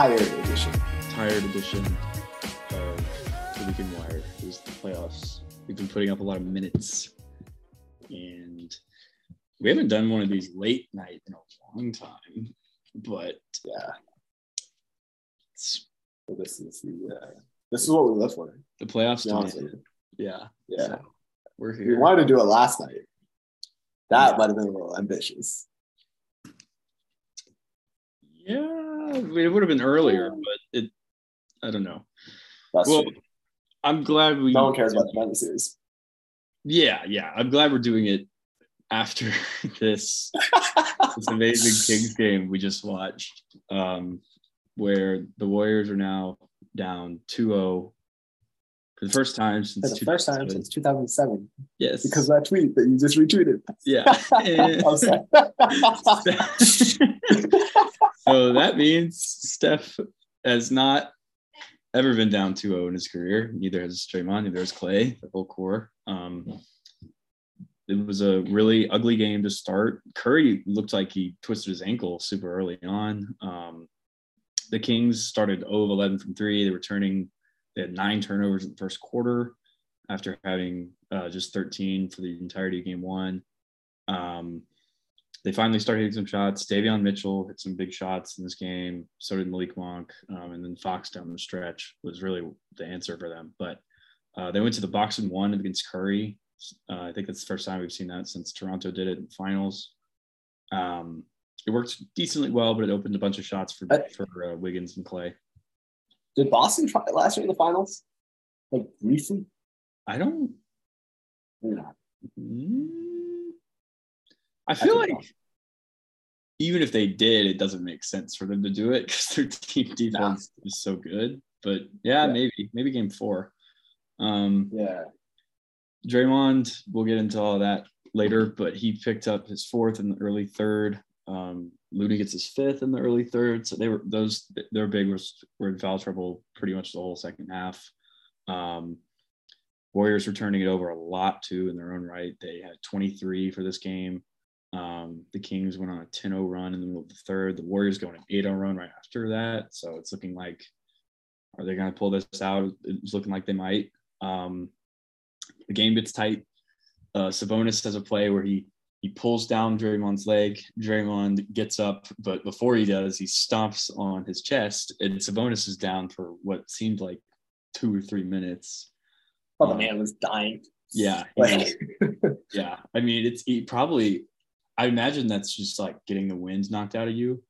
Tired edition. tired edition of the Weekend Wire. It was the playoffs. We've been putting up a lot of minutes, and we haven't done one of these late night in a long time. But Yeah. So this is the uh, this is what we live for. the playoffs. To be honest with demand. you. Yeah, Yeah. So we're here. We wanted to do it last night. That Yeah. might have been a little ambitious. Yeah, it would have been earlier, but it. I don't know. That's Well, true. I'm glad we. No one cares about the Diamond series. Yeah, yeah. I'm glad we're doing it after this this amazing Kings game we just watched, um, where the Warriors are now down 2-0 for the first time For since the first time 2007. since 2007, yes, because of that tweet that you just retweeted. yeah. So that means Steph has not ever been down 2-0 in his career. Neither has Draymond, neither has Clay, the whole core. Um, it was a really ugly game to start. Curry looked like he twisted his ankle super early on. Um, the Kings started 0 of 11 from three. They were turning, they had nine turnovers in the first quarter after having uh, just 13 for the entirety of game one. Um, they finally started hitting some shots. Davion Mitchell hit some big shots in this game. So did Malik Monk. Um, and then Fox down the stretch was really the answer for them. But uh, they went to the box and one against Curry. Uh, I think that's the first time we've seen that since Toronto did it in finals. Um, it worked decently well, but it opened a bunch of shots for, Uh, for uh, Wiggins and Clay. Did Boston try it last year in the finals? Like briefly? I don't. Maybe not. Mm, I feel like even if they did, it doesn't make sense for them to do it because their team defense is so good. But yeah, Yeah. maybe maybe game four. Um, Yeah. Draymond, we'll get into all that later, but he picked up his fourth in the early third. Um, Looney gets his fifth in the early third. So they were those their big was were in foul trouble pretty much the whole second half. Um, Warriors were turning it over a lot too in their own right. They had 23 for this game. Um, the Kings went on a 10-0 run in the middle of the third. The Warriors going an 8-0 run right after that. So it's looking like are they going to pull this out? It's looking like they might. Um, the game gets tight. Uh, Sabonis has a play where he he pulls down Draymond's leg. Draymond gets up, but before he does, he stomps on his chest, and Sabonis is down for what seemed like two or three minutes. Oh, the man was dying. Yeah, Like, yeah. I mean, it's he probably. I imagine that's just like getting the wind knocked out of you,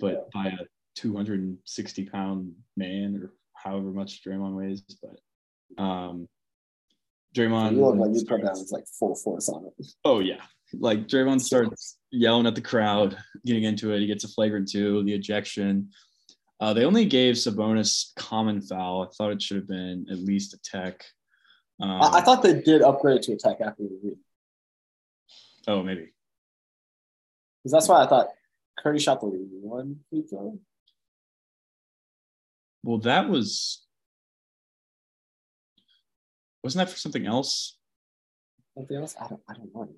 but by a 260 pound man or however much Draymond weighs. But um, Draymond. you look like you put down like full force on it. Oh yeah, like Draymond starts yelling at the crowd, getting into it. He gets a flagrant two, the ejection. Uh, they only gave Sabonis common foul. I thought it should have been at least a tech. Um, I, I thought they did upgrade to a tech after the review. Oh, maybe. Because that's why I thought Curry shot the one free throw. Well, that was. Wasn't that for something else? Something else? I don't, I don't know.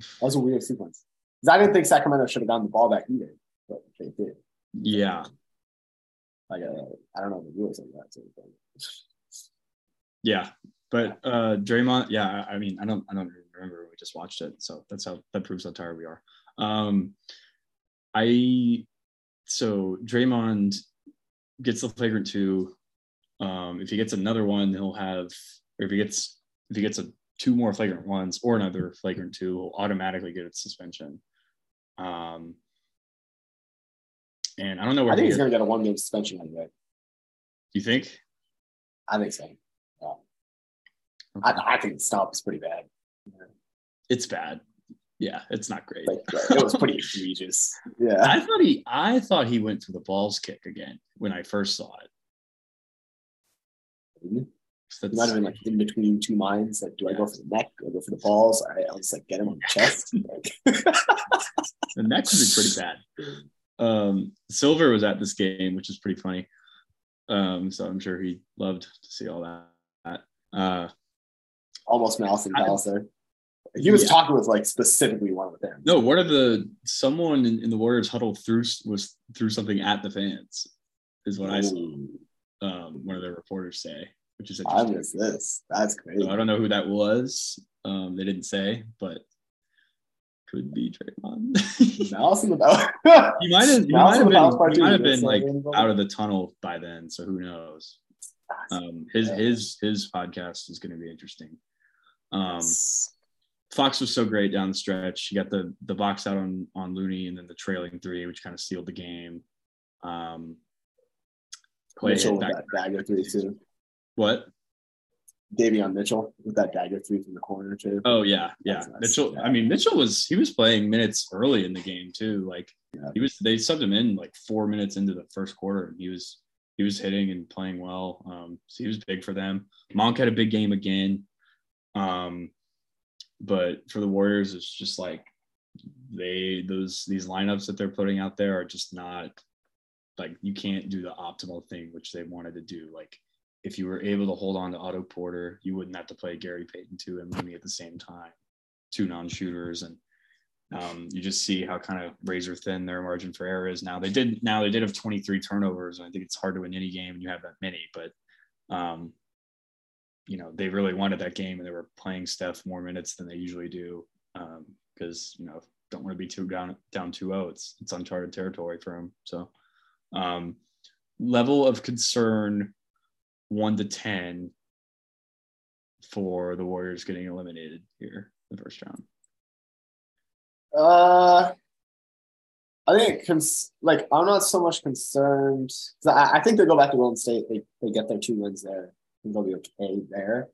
That was a weird sequence. Because I didn't think Sacramento should have gotten the ball back either, but they did. Yeah, Like, uh, I don't know the rules on that. Sort of yeah. But uh Draymond, yeah, I I mean, I don't, I don't remember. We just watched it, so that's how that proves how tired we are. Um, I so Draymond gets the flagrant two. Um, if he gets another one, he'll have, or if he gets if he gets a two more flagrant ones or another flagrant two, he'll automatically get a suspension. Um, and I don't know where I think he's going to get a one game suspension anyway. You think? I think so. Yeah. I, I think the stop is pretty bad. it's bad. Yeah, it's not great. Like, it was pretty egregious. Yeah. I thought he I thought he went for the balls kick again when I first saw it. You That's, might have been like in between two minds. Like, do I go for the neck? Do I go for the balls? All right, I was like get him on the chest. Like, the neck would be pretty bad. Um, Silver was at this game, which is pretty funny. Um, so I'm sure he loved to see all that. Uh, almost mouth and I- Dallas there. He was Yeah. talking with like specifically one of the fans. No, one of the someone in, in the Warriors huddle threw was threw something at the fans, is what I saw. Um, one of their reporters say, which is I interesting. miss this. That's crazy. So I don't know who that was. Um, they didn't say, but could be Draymond. Mouse in the bell. he might have. He might have been. He might have been like out of the tunnel by then. So who knows? Um, his his his podcast is going to be interesting. Um, Fox was so great down the stretch. He got the the box out on on Looney and then the trailing three, which kind of sealed the game. Um, Clay Mitchell with back. that dagger three too. What? Davion Mitchell with that dagger three from the corner too. Oh yeah, yeah. Nice. Mitchell. Yeah. I mean, Mitchell was he was playing minutes early in the game too. Like Yeah. he was. They subbed him in like four minutes into the first quarter, and he was he was hitting and playing well. Um, so he was big for them. Monk had a big game again. Um, but for the Warriors, it's just like they those these lineups that they're putting out there are just not like you can't do the optimal thing which they wanted to do. Like if you were able to hold on to Otto Porter, you wouldn't have to play Gary Payton two and Looney at the same time, two non-shooters, and um, you just see how kind of razor thin their margin for error is now. They did now they did have 23 turnovers, and I think it's hard to win any game when you have that many, but um, you know they really wanted that game, and they were playing Steph more minutes than they usually do because you know don't want to be too down down 2-0. It's it's uncharted territory for them. So um, level of concern one to ten for the Warriors getting eliminated here in the first round. Uh, I think cons- like I'm not so much concerned. I, I think they go back to Golden State. They they get their two wins there. I think they'll be okay there.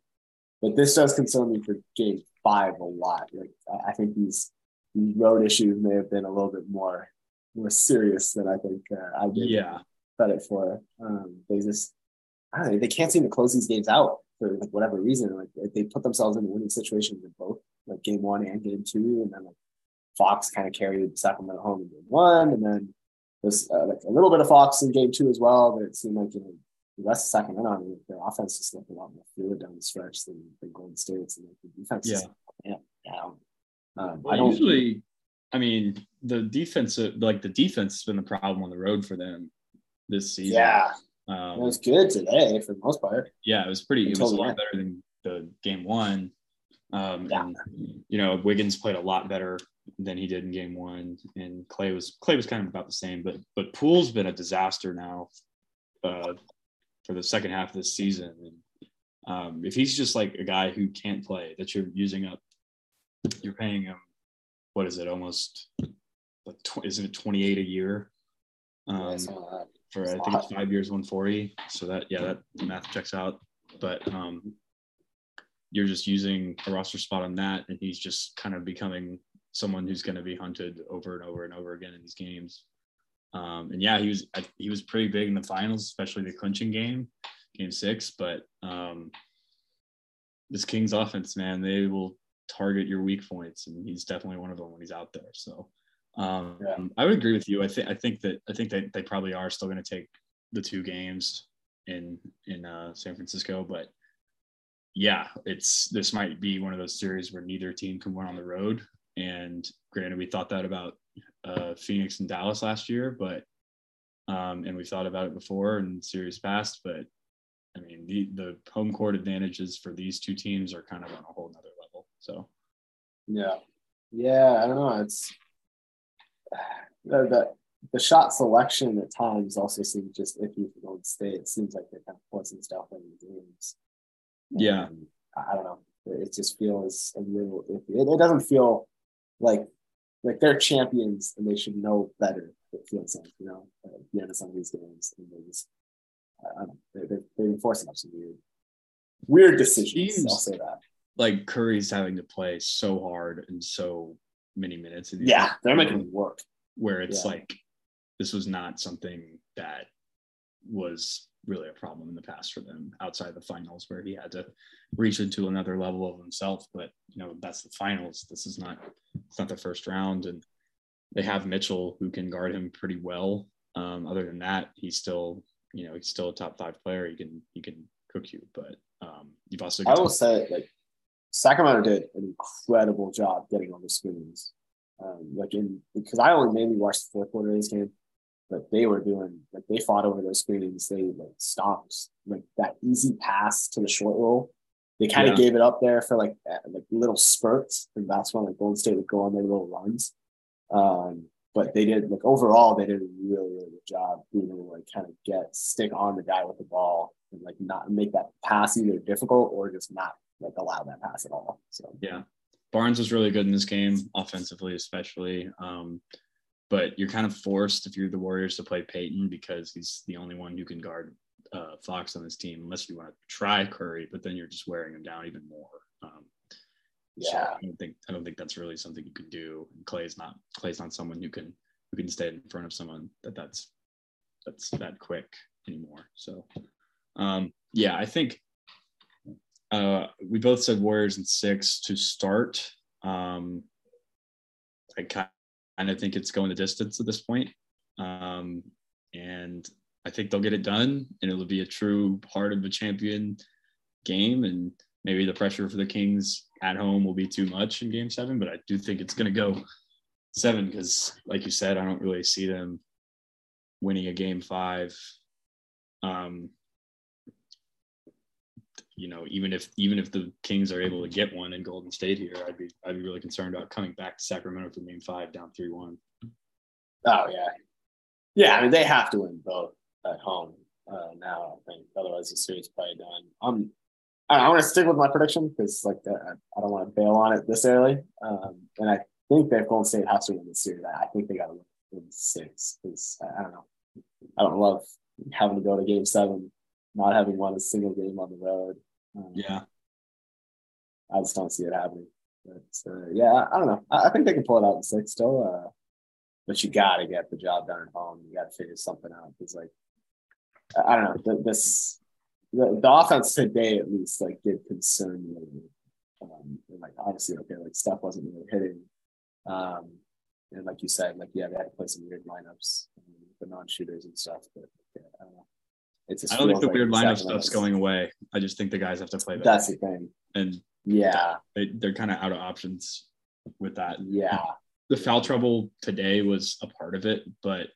But this does concern me for Game Five a lot. Like I, think these these road issues may have been a little bit more more serious than I think uh, I did Yeah, credit for. Um, they just I don't know. They can't seem to close these games out for like whatever reason. Like they put themselves in winning situations in both like Game One and Game Two, and then like Fox kind of carried Sacramento home in game one, and then there's uh, like a little bit of Fox in game two as well. But it seemed like you know the rest of Sacramento, I mean, their offense just looked a lot more fluid down the stretch than, than Golden State's, and like, the defense is Yeah. down. Um, Well, I don't usually, I mean, the defense, like the defense has been the problem on the road for them this season. Yeah, it Um, was good today for the most part. yeah, it was pretty, it was a lot end. better than the game one. Um, Yeah. and, you know, Wiggins played a lot better than he did in game one. And Clay was, Clay was kind of about the same, but, but Pool's been a disaster now, uh, for the second half of this season. And, um, if he's just like a guy who can't play that you're using up, you're paying him, what is it, almost, like, tw- isn't it 28 a year? Um, that. for I think it's five years, 140. So that yeah, that math checks out. But um, you're just using a roster spot on that, and he's just kind of becoming someone who's going to be hunted over and over and over again in these games. Um, and yeah, he was I, he was pretty big in the finals, especially the clinching game, game six. But um, this Kings offense, man, they will target your weak points, and he's definitely one of them when he's out there. So um, Yeah. I would agree with you. I think I think that I think that they probably are still going to take the two games in in uh, San Francisco, but yeah, it's this might be one of those series where neither team can win on the road. And granted, we thought that about uh, Phoenix and Dallas last year, but um, and we thought about it before in series past, but I mean the the home court advantages for these two teams are kind of on a whole nother level. So Yeah, yeah. I don't know. It's the the, the shot selection at times also seems just iffy for Golden State. It seems like they're kind of forcing stuff in the games. Yeah. And I I don't know. It just feels a little iffy. It, it doesn't feel like like they're champions and they should know better. It feels like you know at the end of some of these games, and they just don't. They're, they're, they're enforcing some weird weird decisions. I'll say that. like Curry's having to play so hard and so many minutes. Yeah, they're making it work. where it's Yeah. like this was not something that was really a problem in the past for them outside the finals where he had to reach into another level of himself. But you know that's the finals. This is not it's not the first round. And they have mitchell who can guard him pretty well. Um, other than that he's still you know he's still a top five player. He can he can cook you. But um, you've also I got will say, like, Sacramento did an incredible job getting on the screens. Um, like in because I only mainly watched the fourth quarter of this game, but they were doing like they fought over those screenings. They like stopped like that easy pass to the short roll. They kind of Yeah. gave it up there for like uh, like little spurts, and that's when like Golden State would go on their little runs. Um, but they did like overall they did a really really good job being able to like kind of get stick on the guy with the ball and like not make that pass either difficult or just not like allow that pass at all. So Yeah. Barnes was really good in this game, offensively, especially. Um, but you're kind of forced if you're the Warriors to play Peyton because he's the only one who can guard uh, Fox on this team, unless you want to try Curry, but then you're just wearing him down even more. Um, so Yeah. I don't think I don't think that's really something you can do. And Clay's not Clay's not someone who can who can stay in front of someone that that's that's that quick anymore. So um, yeah, I think uh, we both said Warriors in six to start. Um, I kind of think it's going the distance at this point. Um, and I think they'll get it done and it'll be a true heart of a champion game. And maybe the pressure for the Kings at home will be too much in game seven, but I do think it's going to go seven because, like you said, I don't really see them winning a game five. Um, you know, even if even if the Kings are able to get one in Golden State here, I'd be I'd be really concerned about coming back to Sacramento for Game Five down three one. Oh yeah, yeah. I mean, they have to win both at home uh, now. I think otherwise the series probably done. Um, I, I want to stick with my prediction because like uh, I don't want to bail on it this early. Um, and I think that Golden State has to win this series. I think they got to win in six because I, I don't know. I don't love having to go to Game Seven, not having won a single game on the road. Um, Yeah, I just don't see it happening. But uh, yeah, I, don't know. I, I think they can pull it out in six still. Uh, but you got to get the job done at home. You got to figure something out because, like, I, don't know. th- This the, the offense today at least like did concern me. Um, and, like obviously, okay, like stuff wasn't really hitting. Um, and like you said, like yeah, they had to play some weird lineups, um, the non-shooters and stuff. But yeah, I don't know. It just I don't think the like weird lineup stuff's going away. I just think the guys have to play better, That's the thing. and Yeah, they, they're kind of out of options with that. yeah. The foul trouble today was a part of it, but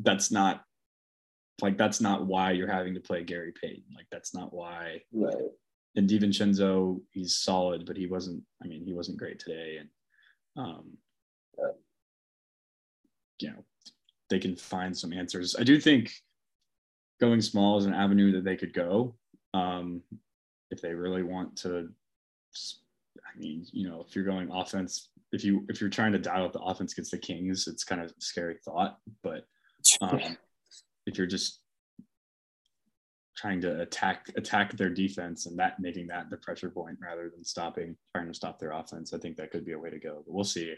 that's not like that's not why you're having to play Gary Payton. Like that's not why Right. and DiVincenzo, he's solid, but he wasn't. I mean, he wasn't great today, and um, Yeah. you know, they can find some answers. I do think going small is an avenue that they could go um, if they really want to. I mean, you know, if you're going offense, if you if you're trying to dial up the offense against the Kings, it's kind of a scary thought, but um, if you're just trying to attack attack their defense and that making that the pressure point rather than stopping trying to stop their offense, I think that could be a way to go. But we'll see.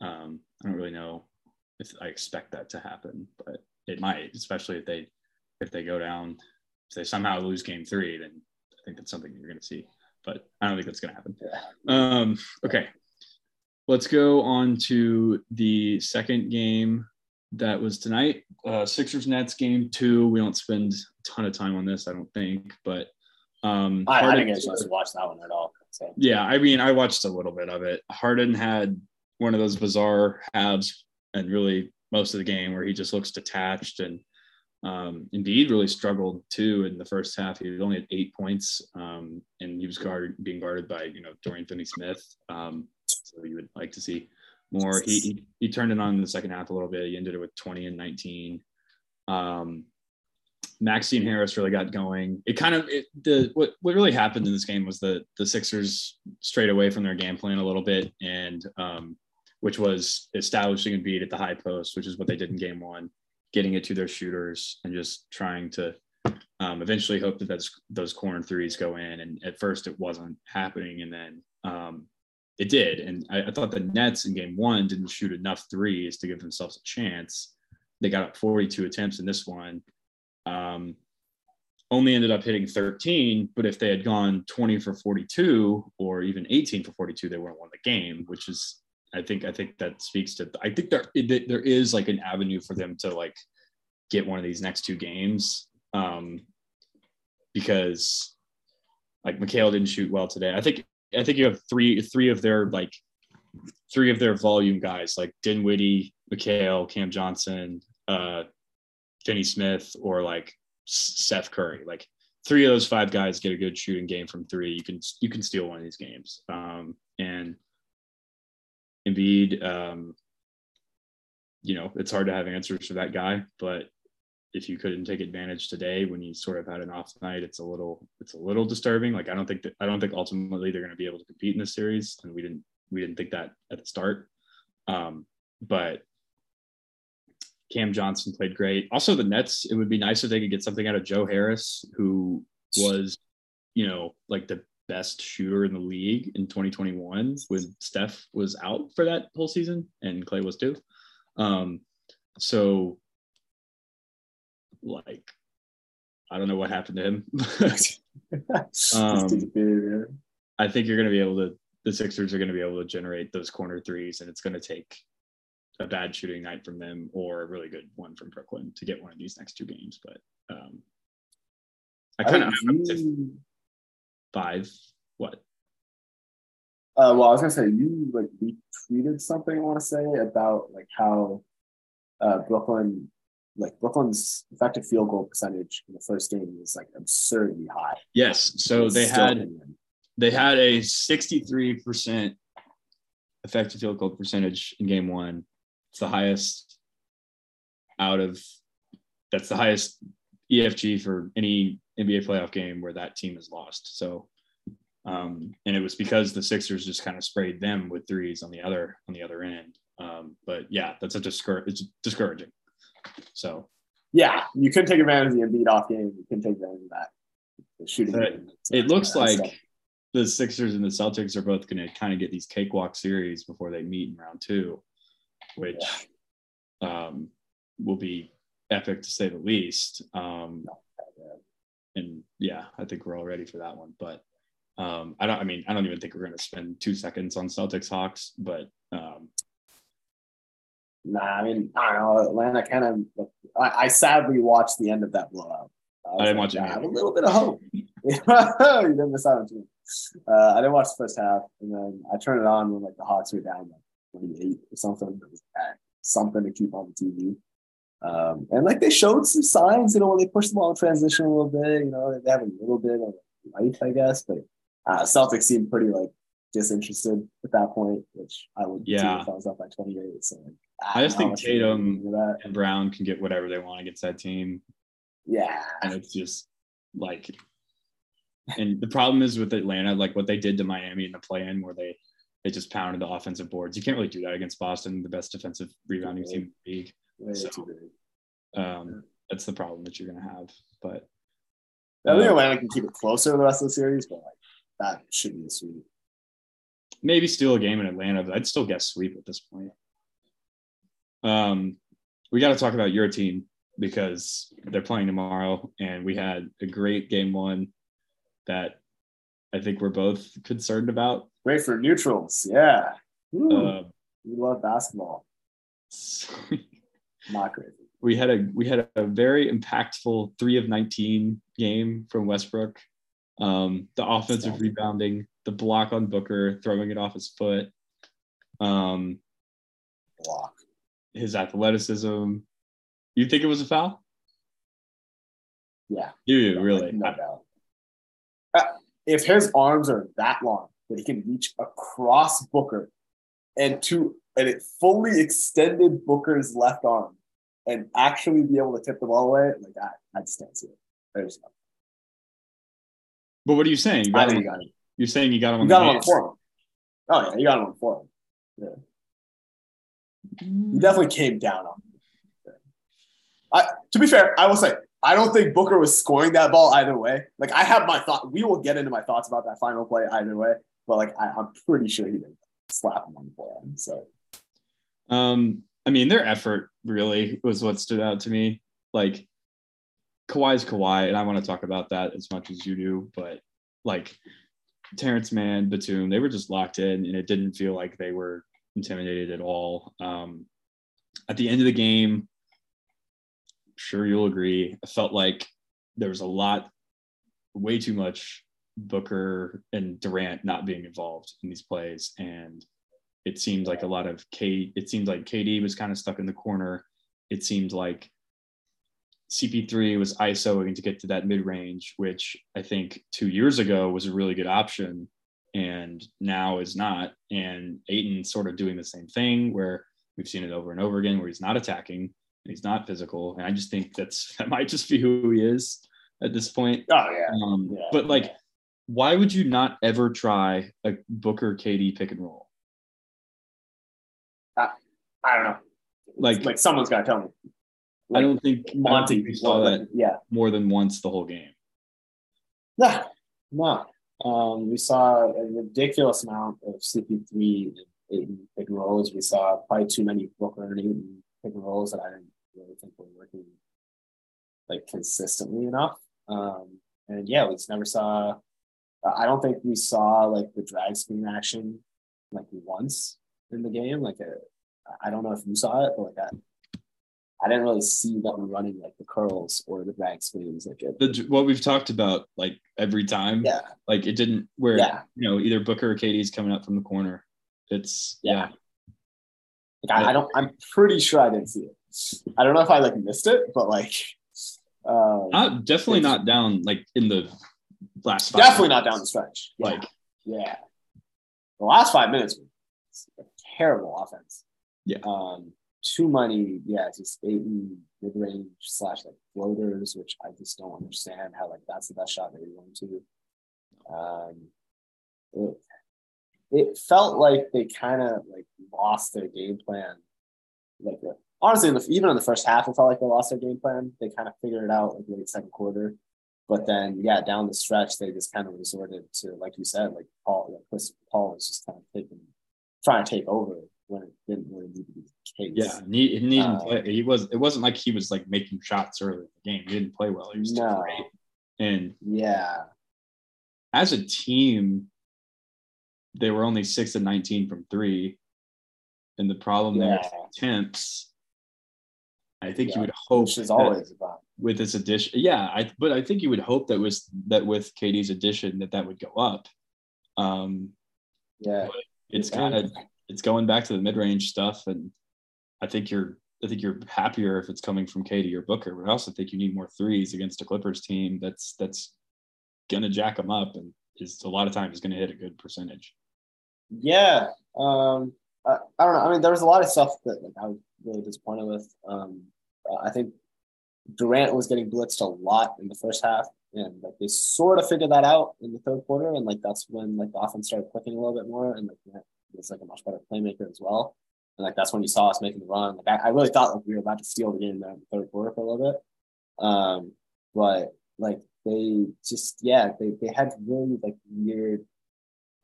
Um, I don't really know if I expect that to happen, but it might, especially if they if they go down, if they somehow lose game three, then I think that's something you're going to see. But I don't think that's going to happen. Um, okay, let's go on to the second game that was tonight. Uh, Sixers Nets game two. We don't spend a ton of time on this, I don't think, but um, I, I didn't get a chance to watch that one at all. So yeah, I mean, I watched a little bit of it. Harden had one of those bizarre halves and really most of the game where he just looks detached and um, Embiid really struggled too in the first half. He only had eight points um, and he was guarded, being guarded by, you know, Dorian Finney-Smith. Um, so you would like to see more. He, he, he turned it on in the second half a little bit. He ended it with 20 and 19. Um, Maxine Harris really got going. It kind of it, the what what really happened in this game was the the Sixers strayed away from their game plan a little bit, and um, which was establishing Embiid at the high post, which is what they did in game one, getting it to their shooters and just trying to um, eventually hope that that's, those corner threes go in. And at first it wasn't happening, and then um, it did. And I, I thought the Nets in game one didn't shoot enough threes to give themselves a chance. They got up 42 attempts in this one um, only ended up hitting 13. But if they had gone 20 for 42 or even 18 for 42, they wouldn't won the game, which is, I think, I think that speaks to, I think there, there is like an avenue for them to like get one of these next two games um, because like Mikal didn't shoot well today. I think I think you have three three of their like three of their volume guys like Dinwiddie, Mikal, Cam Johnson, uh, Finney Smith, or like Seth Curry. Like three of those five guys get a good shooting game from three. You can you can steal one of these games. Um, and Embiid, um, you know, it's hard to have answers for that guy, but if you couldn't take advantage today when you sort of had an off night, it's a little it's a little disturbing. Like I don't think that I don't think ultimately they're going to be able to compete in this series, and we didn't we didn't think that at the start. Um, but Cam Johnson played great. Also, the Nets. It would be nice if they could get something out of Joe Harris, who was, you know, like the best shooter in the league in 2021 when Steph was out for that whole season and Clay was too. Um, so, like, I don't know what happened to him. um, I think you're going to be able to. The Sixers are going to be able to generate those corner threes, and it's going to take a bad shooting night from them or a really good one from Brooklyn to get one of these next two games. But um, I kind of five. What? Uh, well, I was gonna say you like retweeted something. I want to say about like how uh, Brooklyn, like Brooklyn's effective field goal percentage in the first game was like absurdly high. Yes, so they had they had a sixty three percent effective field goal percentage in game one. It's the highest out of that's the highest EFG for any NBA playoff game where that team has lost. So, um, and it was because the Sixers just kind of sprayed them with threes on the other on the other end. Um, but yeah, that's a discour- it's discouraging. So, yeah, you couldn't take advantage of the Embiid off game. You couldn't take advantage of that the shooting. It, it looks like stuff. the Sixers and the Celtics are both going to kind of get these cakewalk series before they meet in round two which yeah. um, will be epic to say the least. Um, and yeah, I think we're all ready for that one. But um, I don't. I mean, I don't even think we're going to spend two seconds on Celtics Hawks. But um, nah, I mean, I don't know. Atlanta kind of. I, I sadly watched the end of that blowout. I, I didn't like, watch it. I have a little bit of hope. you didn't miss out on too. Uh, I didn't watch the first half, and then I turned it on when like the Hawks were down like 28 or something. Something to keep on the TV. Um, and like they showed some signs, you know, when they pushed the ball in transition a little bit, you know, they have a little bit of life, I guess. But uh, Celtics seemed pretty like disinterested at that point, which I would yeah. if I was up by 28. So like, I, I just think Tatum and Brown can get whatever they want against that team. Yeah. And it's just like and the problem is with Atlanta, like what they did to Miami in the play in where they they just pounded the offensive boards. You can't really do that against Boston, the best defensive rebounding team in the league. So, um, that's the problem that you're going to have. But I think uh, Atlanta can keep it closer the rest of the series, but like that should be a sweep. Maybe steal a game in Atlanta, but I'd still guess sweep at this point. Um, we got to talk about your team because they're playing tomorrow, and we had a great game one that I think we're both concerned about. Great for neutrals. Yeah. Uh, we love basketball. Not crazy. We had a we had a very impactful three of 19 game from Westbrook. Um, the offensive rebounding, the block on Booker, throwing it off his foot. Um, block. His athleticism. You think it was a foul? Yeah. You really? No doubt. Uh, if his arms are that long that he can reach across Booker and to and it fully extended Booker's left arm and actually be able to tip the ball away, like that, I just can't see it. There's no. But what are you saying? You got him, you got him. You're saying you got him on you got him on the forearm. Oh yeah, you got him on the. Yeah. He definitely came down on. I, to be fair, I will say I don't think Booker was scoring that ball either way. Like I have my thought. We will get into my thoughts about that final play either way. But like I, am pretty sure he didn't slap him on the forearm. So, um, I mean, their effort really was what stood out to me. Like Kawhi's Kawhi, and I want to talk about that as much as you do. But like Terrence Mann, Batum, they were just locked in, and it didn't feel like they were intimidated at all. Um, at the end of the game, sure you'll agree. I felt like there was a lot, way too much Booker and Durant not being involved in these plays. And it seemed like a lot of K it seemed like KD was kind of stuck in the corner. It seemed like CP3 was ISOing to get to that mid range, which I think two years ago was a really good option and now is not. And Ayton sort of doing the same thing where we've seen it over and over again where he's not attacking and he's not physical. And I just think that's that might just be who he is at this point. Oh yeah. Um, yeah. But like, why would you not ever try a Booker KD pick and roll? I don't know. Like, Like someone's got to tell me. I don't think Monty. we saw that Yeah. more than once the whole game. No, no. Um, we saw a ridiculous amount of CP3 and pick and rolls. We saw probably too many Booker and Ayton pick and rolls that I didn't really think were working like consistently enough. Um, and yeah, we just never saw. I don't think we saw like the drag screen action like once in the game. Like a, I don't know if you saw it, but like I, I didn't really see them running like the curls or the drag screens like it. The, what we've talked about, like every time, Yeah, like it didn't where yeah. you know either Booker or KD's coming up from the corner. It's Yeah. yeah. Like I, I don't. I'm pretty sure I didn't see it. I don't know if I like missed it, but like, um, Not definitely not down like in the last five definitely not down the stretch. Yeah. Like yeah, the last five minutes terrible offense. Yeah. Um, too many. Yeah, just Ayton mid range slash like floaters, which I just don't understand how like that's the best shot that you're going to. Um, it it felt like they kind of like lost their game plan. Like uh, honestly, the, even in the first half, it felt like they lost their game plan. They kind of figured it out like late second quarter, but then yeah, down the stretch, they just kind of resorted to like you said, like Paul, like Chris Paul was just kind of taking, trying to take over when it didn't really need to be the case. yeah, he, he didn't Uh, play. He was. It wasn't like he was like making shots early in the game. He didn't play well. He was No. great. And yeah, as a team, they were only six and nineteen from three. And the problem there is Yeah. attempts. I think Yeah. you would hope which is always about. with this addition. Yeah, I but I think you would hope that was that with KD's addition that that would go up. Um, Yeah, it's kind of it's going back to the mid range stuff, and I think you're I think you're happier if it's coming from KD or Booker. But I also think you need more threes against a Clippers team that's that's gonna jack them up and is a lot of times to hit a good percentage. Yeah. Um, I, I don't know. I mean, there was a lot of stuff that like, I was really disappointed with. Um, I think Durant was getting blitzed a lot in the first half, and like they sort of figured that out in the third quarter, and like that's when like the offense started clicking a little bit more, and like was like a much better playmaker as well. And like that's when you saw us making the run. Like I, I really thought like we were about to steal the game there in the third quarter for a little bit. Um, but like they just yeah, they they had really like weird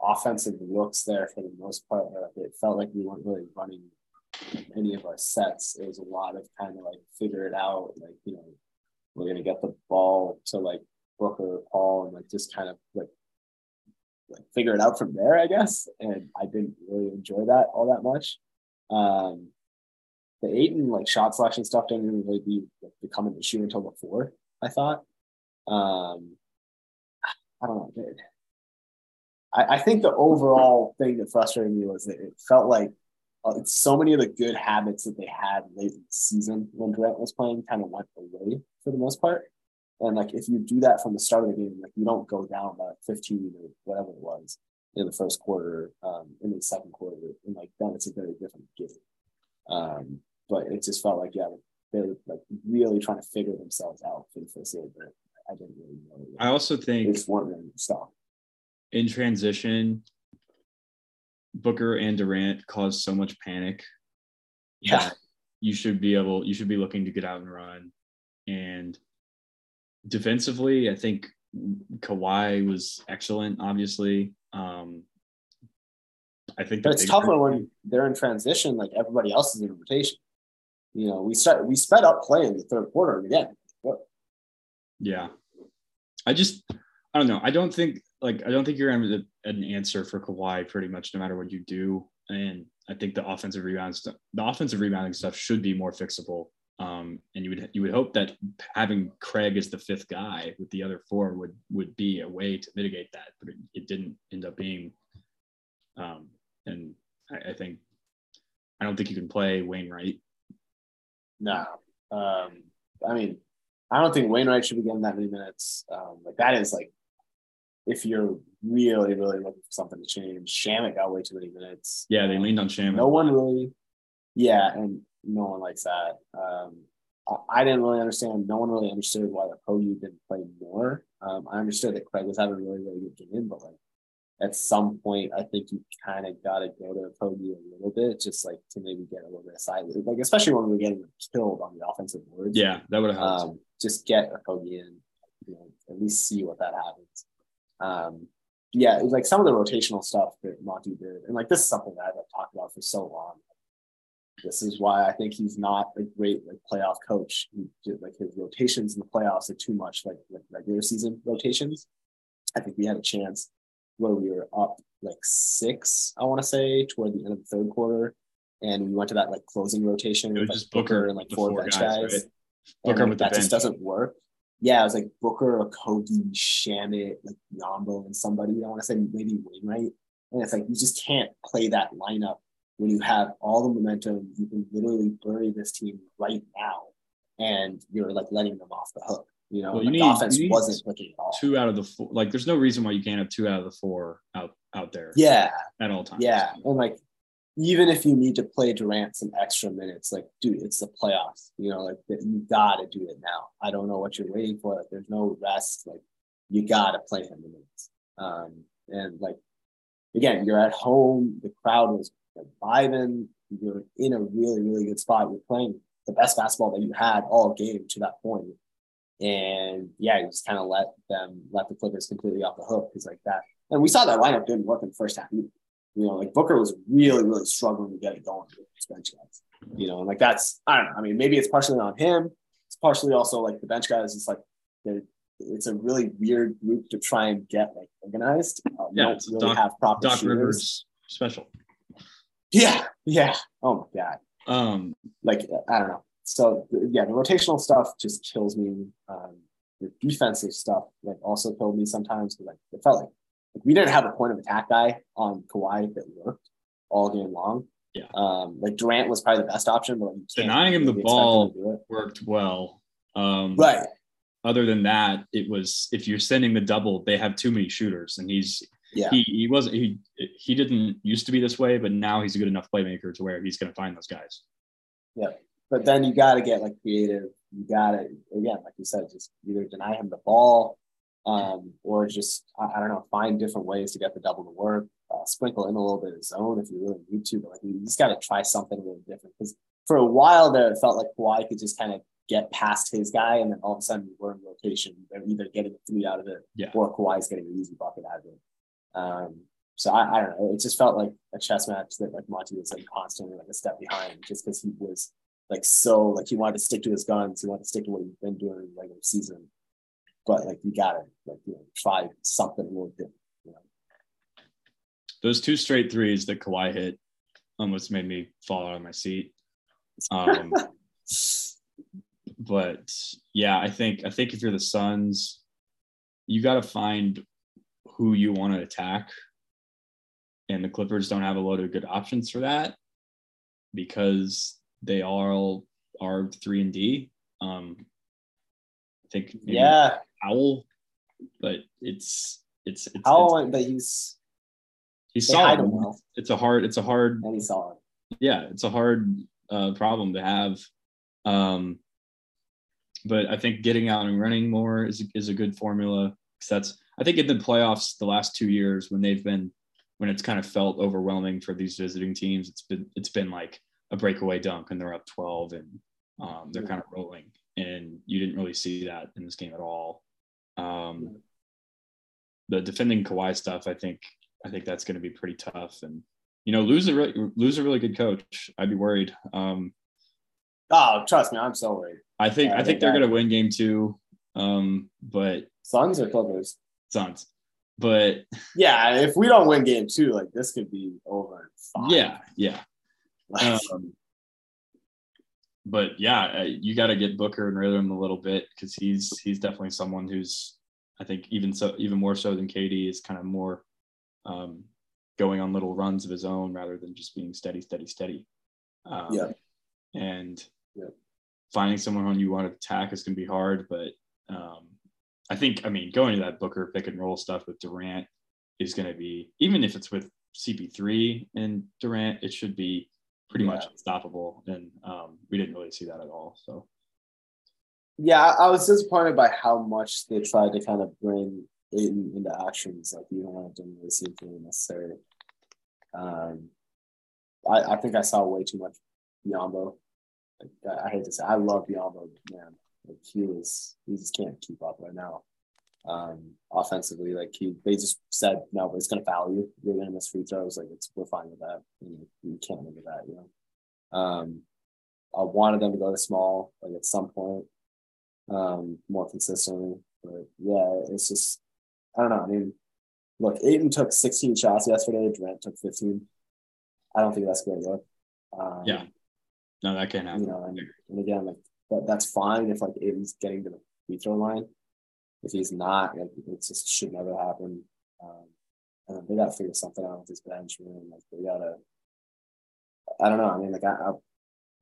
offensive looks there for the most part. Where it felt like we weren't really running any of our sets. It was a lot of kind of like figure it out, like you know, we're gonna get the ball to like Booker Paul and like just kind of like like figure it out from there, I guess. And I didn't really enjoy that all that much. Um the eight and like shot selection stuff didn't really be like, becoming the shoe until the fourth, I thought. Um I don't know. I, I think the overall thing that frustrated me was that it felt like uh, so many of the good habits that they had late in the season when Durant was playing kind of went away for the most part. And like if you do that from the start of the game, like you don't go down by 15 or whatever it was in the first quarter, um, in the second quarter, and like then it's a very different game. Um, but it just felt like yeah, they were like really trying to figure themselves out for the first little bit. I didn't really know. I also think just weren't really stop. in transition, Booker and Durant caused so much panic. Yeah. You should be able, you should be looking to get out and run. And defensively, I think Kawhi was excellent, obviously. Um, I think But it's tougher when they're in transition, like everybody else is in rotation. You know, we start we sped up play in the third quarter again. What Yeah. I just I don't know. I don't think like I don't think you're an answer for Kawhi pretty much no matter what you do. And I think the offensive rebounds, the offensive rebounding stuff should be more fixable. Um, and you would you would hope that having Craig as the fifth guy with the other four would would be a way to mitigate that, but it, it didn't end up being. Um, and I, I, think I don't think you can play Wainwright. No, um, I mean, I don't think Wainwright should be getting that many minutes. Um, like that is like if you're really, really looking for something to change, Shamet got way too many minutes. Yeah, they leaned on Shamet. No one really, yeah, and no one likes that. Um, I, didn't really understand. No one really understood why the Okogie didn't play more. Um, I understood that Craig was having a really, really good game, but like at some point, I think you kind of got to go to Okogie a little bit, just like to maybe get a little bit of side, like especially when we are getting killed on the offensive boards. Yeah, that would have helped. Um, just get a Okogie in, you know, at least see what that happens. Um, yeah, it was like some of the rotational stuff that Monty did, and like this is something that I've talked about for so long. This is why I think he's not a great like playoff coach. He did, like his rotations in the playoffs are too much like like regular season rotations. I think we had a chance where we were up like six, I want to say, toward the end of the third quarter, and we went to that like closing rotation with like, Booker, and like four, four bench guys. guys. Right? Booker and, like, that just doesn't work yeah, it was like Booker, Okogie, Shamet, like Biyombo, and somebody. I want to say maybe Wainwright. And it's like you just can't play that lineup when you have all the momentum. You can literally bury this team right now, and you're like letting them off the hook. You know, well, you need, offense you wasn't clicking at all. Two out of the four. Like, there's no reason why you can't have two out of the four out out there. Yeah, at all times. Yeah, and like even if you need to play Durant some extra minutes, like, dude, it's the playoffs. You know, like you gotta do it now. I don't know what you're waiting for. Like, there's no rest. Like, you gotta play him the minutes. Um, and like, again, you're at home. The crowd was like, vibing. You're in a really, really good spot. You're playing the best basketball that you had all game to that point. And yeah, you just kind of let them let the Clippers completely off the hook because like that. And we saw that lineup didn't work in the first half either. You know, like Booker was really, really struggling to get it going with his bench guys. You know, and like that's I don't know. I mean, maybe it's partially on him. It's partially also like the bench guys. It's like it's a really weird group to try and get like organized. Um, yeah, don't really Doc, have proper Doc shooters. Rivers special. Yeah, yeah. Oh my god. Um, like I don't know. So yeah, the rotational stuff just kills me. Um, the defensive stuff like also killed me sometimes. But like it felt like like, we didn't have a point of attack guy on Kawhi that worked all game long. Yeah. Um, like Durant was probably the best option, but denying him the ball worked well. Um, right. Other than that, it was if you're sending the double, they have too many shooters, and he's yeah he he wasn't he he didn't used to be this way, but now he's a good enough playmaker to where he's going to find those guys. Yeah, but then you got to get like creative. You got to again, like you said, just either deny him the ball um, or just I, I, don't know, find different ways to get the double to work. Uh, sprinkle in a little bit of zone if you really need to, but like you just got to try something really different because for a while there it felt like Kawhi could just kind of get past his guy, and then all of a sudden we're in rotation. They're either getting a three out of it, yeah. or Kawhi's getting an easy bucket out of it. Um, so I, I, don't know. It just felt like a chess match that like Monty was like constantly like a step behind, just because he was like so like he wanted to stick to his guns, he wanted to stick to what he'd been doing in the regular season but like you gotta like you know try something a little different. You know? Those two straight threes that Kawhi hit almost made me fall out of my seat. Um, but yeah, I think I think if you're the Suns, you got to find who you want to attack, and the Clippers don't have a lot of good options for that because they all are three and D. Um, I think yeah, Owl, but it's it's it's Powell, it's, but he's he's solid. Well. It's a hard. It's a hard. And he's solid. Yeah, it's a hard uh, problem to have. Um, but I think getting out and running more is is a good formula. because That's I think in the playoffs the last two years when they've been when it's kind of felt overwhelming for these visiting teams, it's been it's been like a breakaway dunk and they're up 12 and um, they're kind of rolling. And you didn't really see that in this game at all. Um, the defending Kawhi stuff, I think, I think that's going to be pretty tough. And you know, lose a really, lose a really good coach. I'd be worried. Um, oh, trust me, I'm so worried. I think yeah, I, think, they're going to win game two. Um, but Suns or Clippers? Suns. But yeah, if we don't win game two, like this could be over. Yeah, yeah. Um, but yeah, uh, you got to get Booker in rhythm a little bit because he's he's definitely someone who's I think even so even more so than KD is kind of more um, going on little runs of his own rather than just being steady, steady, steady. Um, Yeah. And Yeah. finding someone who you want to attack is going to be hard, but um, I think I mean going to that Booker pick and roll stuff with Durant is going to be even if it's with CP3 and Durant, it should be pretty much Yeah. unstoppable, and um, we didn't really see that at all. So Yeah, I was disappointed by how much they tried to kind of bring Ayton into actions. Like you know, I didn't really see anything necessary. Um, I, I think I saw way too much Biyombo. Like, I, I hate to say, I love Biyombo, man. Like he was, he just can't keep up right now. Um, offensively, like he, they just said, no, but it's gonna foul you. You're gonna miss free throws. Like it's, we're fine with that. And you can't look at that, you know. Um, I wanted them to go to small, like at some point, um, more consistently. But yeah, it's just I don't know. I mean, look, Ayton took 16 shots yesterday. Durant took 15. I don't think that's good. to look. Um, Yeah. no, that can't happen. You know, and, and again, like that, that's fine if like Ayton's getting to the free throw line. If he's not, like, it just should never happen. Um, and they got to figure something out with this bench, man. Like they got to. I don't know. I mean, like I, I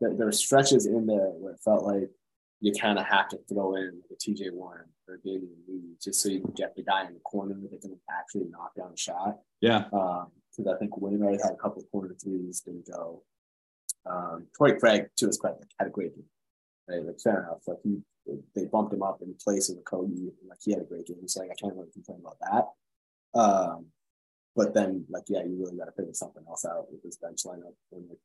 there, there were stretches in there where it felt like you kind of have to throw in like a TJ Warren or a Damion Lee just so you can get the guy in the corner that can actually knock down a shot. Yeah, Um, Because I think Wainwright had a couple of corner threes didn't go. Um, Torrey Craig, to his credit, had a great game. Right? Like fair enough. Like he, they bumped him up in place of Kobe. and, Like he had a great game. So like I can't really complain about that. Um, but then like yeah, you really got to figure something else out with this bench lineup. And, like,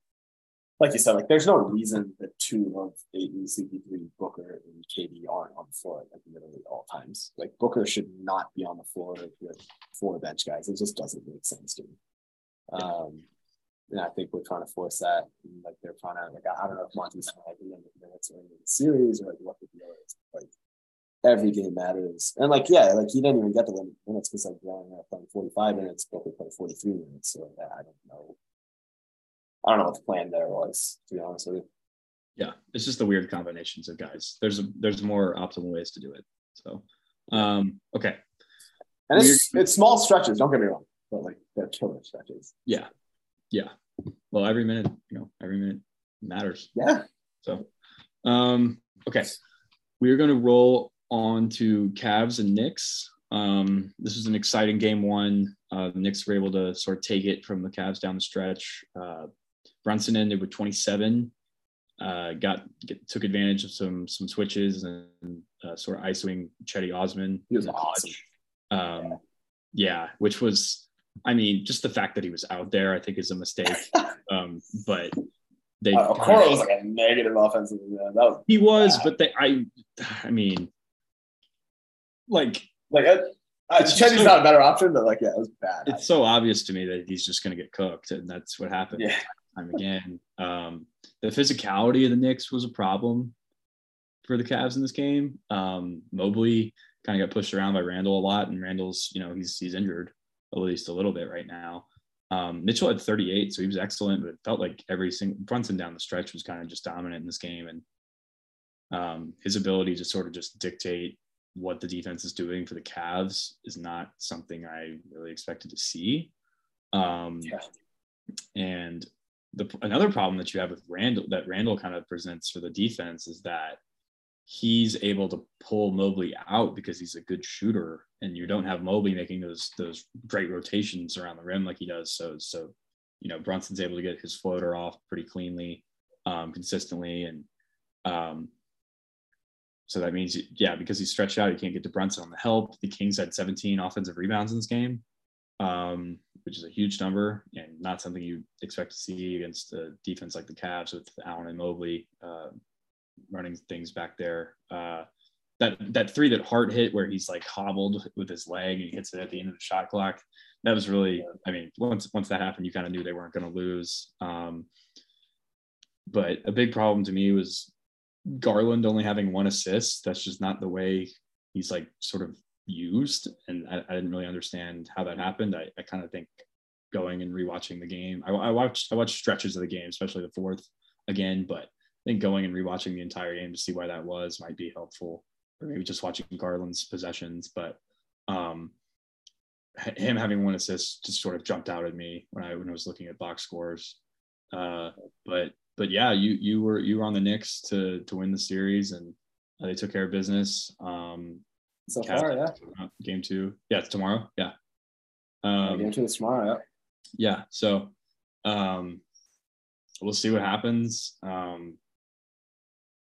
like you said, like there's no reason that two of Ayton, CP3, Booker, and KD aren't on the floor at like literally all times. Like Booker should not be on the floor with four bench guys. It just doesn't make sense to me. Um, and I think we're trying to force that. And, like they're trying to like I, don't know if Monty's trying to limit minutes or in the series or like what the deal is. Like every game matters. And like yeah, like he didn't even get the limit minutes because like Brown ended up playing 45 minutes, Booker played 43 minutes. So like, I don't know. I don't know what the plan there was, to be honest with you. yeah, it's just the weird combinations of guys. There's a, there's more optimal ways to do it. So, um, okay, And it's it's small stretches, don't get me wrong, but like they're killer stretches. yeah, yeah. Well, every minute, you know, every minute matters. Yeah. So, um, okay, we're going to roll on to Cavs and Knicks. Um, this was an exciting game one. Uh, the Knicks were able to sort of take it from the Cavs down the stretch. Uh, Brunson ended with 27. Uh, got get, took advantage of some some switches and uh, sort of isoing Cedi Osman. He was clutch. Um, yeah, which was, I mean, just the fact that he was out there, I think, is a mistake. um, but they Uh, Okoro was like a negative offensive. Yeah, that was he was, bad. but they, I, I mean, like like uh, uh, It's Cedi's so- not a better option, but like yeah, it was bad. it's so obvious to me that he's just going to get cooked, and that's what happened yeah, time again. Um, the physicality of the Knicks was a problem for the Cavs in this game. Um, Mobley kind of got pushed around by Randle a lot, and Randle's, you know, he's he's injured at least a little bit right now. Um, Mitchell had 38, so he was excellent, but it felt like every single Brunson down the stretch was kind of just dominant in this game, and um, his ability to sort of just dictate what the defense is doing for the Cavs is not something I really expected to see. Um, Yeah. And the another problem that you have with Randle that Randle kind of presents for the defense is that he's able to pull Mobley out because he's a good shooter, and you don't have Mobley making those those great rotations around the rim like he does. So so you know Brunson's able to get his floater off pretty cleanly, um, consistently, and um, so that means yeah because he's stretched out, he can't get to Brunson on the help. The Kings had 17 offensive rebounds in this game, um, which is a huge number and not something you expect to see against a defense like the Cavs with Allen and Mobley uh, running things back there. Uh, that that three that Hart hit where he's like hobbled with his leg and he hits it at the end of the shot clock. That was really, I mean, once once that happened, you kind of knew they weren't going to lose. Um, but a big problem to me was Garland only having one assist. That's just not the way he's like sort of used, and I, I didn't really understand how that happened. I, I kind of think going and rewatching the game, I, I watched I watched stretches of the game, especially the fourth again, but think going and rewatching the entire game to see why that was might be helpful, or maybe just watching Garland's possessions. But um, him having one assist just sort of jumped out at me when I when I was looking at box scores. Uh, but but yeah, you you were you were on the Knicks to to win the series, and they took care of business. Um, so far, yeah. Game two, yeah, it's tomorrow. Yeah. Um, game two is tomorrow. Yeah. Yeah. So, um, we'll see what happens. Um,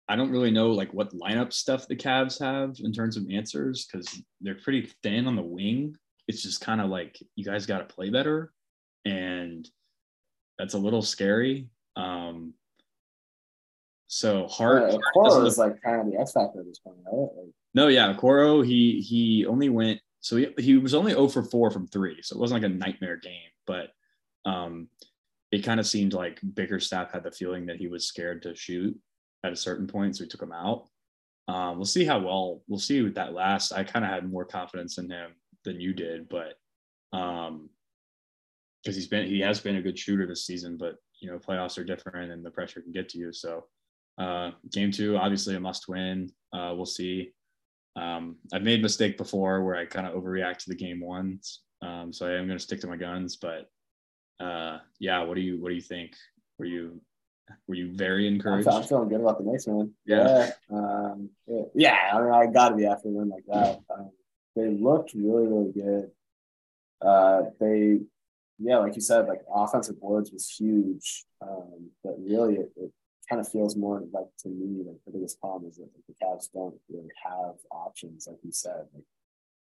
I don't really know like what lineup stuff the Cavs have in terms of answers because they're pretty thin on the wing. It's just kind of like you guys got to play better, and that's a little scary. Um, so Hart, yeah, Okoro is like kind of the X factor at this point, right? Like, no, yeah, Okoro he he only went so he, he was only 0 for 4 from three, so it wasn't like a nightmare game, but um, it kind of seemed like Bickerstaff had the feeling that he was scared to shoot at a certain point, so we took him out. Um, we'll see how well we'll see with that last. I kind of had more confidence in him than you did, but um, because he's been he has been a good shooter this season, but you know playoffs are different and the pressure can get to you. So uh, game two, obviously a must win. Uh, we'll see. Um, I've made a mistake before where I kind of overreact to the game ones, um, so I am going to stick to my guns. But uh, yeah, what do you what do you think? Were you were you very encouraged? I'm, feeling good about the Knicks, man. Yeah, yeah. Um, yeah I mean, I got to be after them like that. Um, they looked really, really good. Uh, they, yeah, like you said, like offensive boards was huge, um, but really it, it kind of feels more like to me like the biggest problem is that like, the Cavs don't really have options, like you said. Like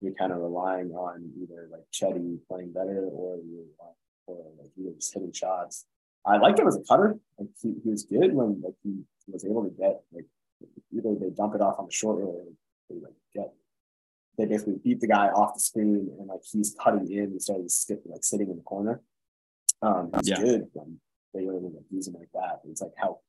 you're kind of relying on either like Cedi playing better or you or like either just hitting shots. I liked him as a cutter. Like he, he was good when like he was able to get like either they dump it off on the short or they like get they basically beat the guy off the screen and like he's cutting in instead of just like sitting in the corner. Um, that's yeah. good when they really like use him like that. It's like how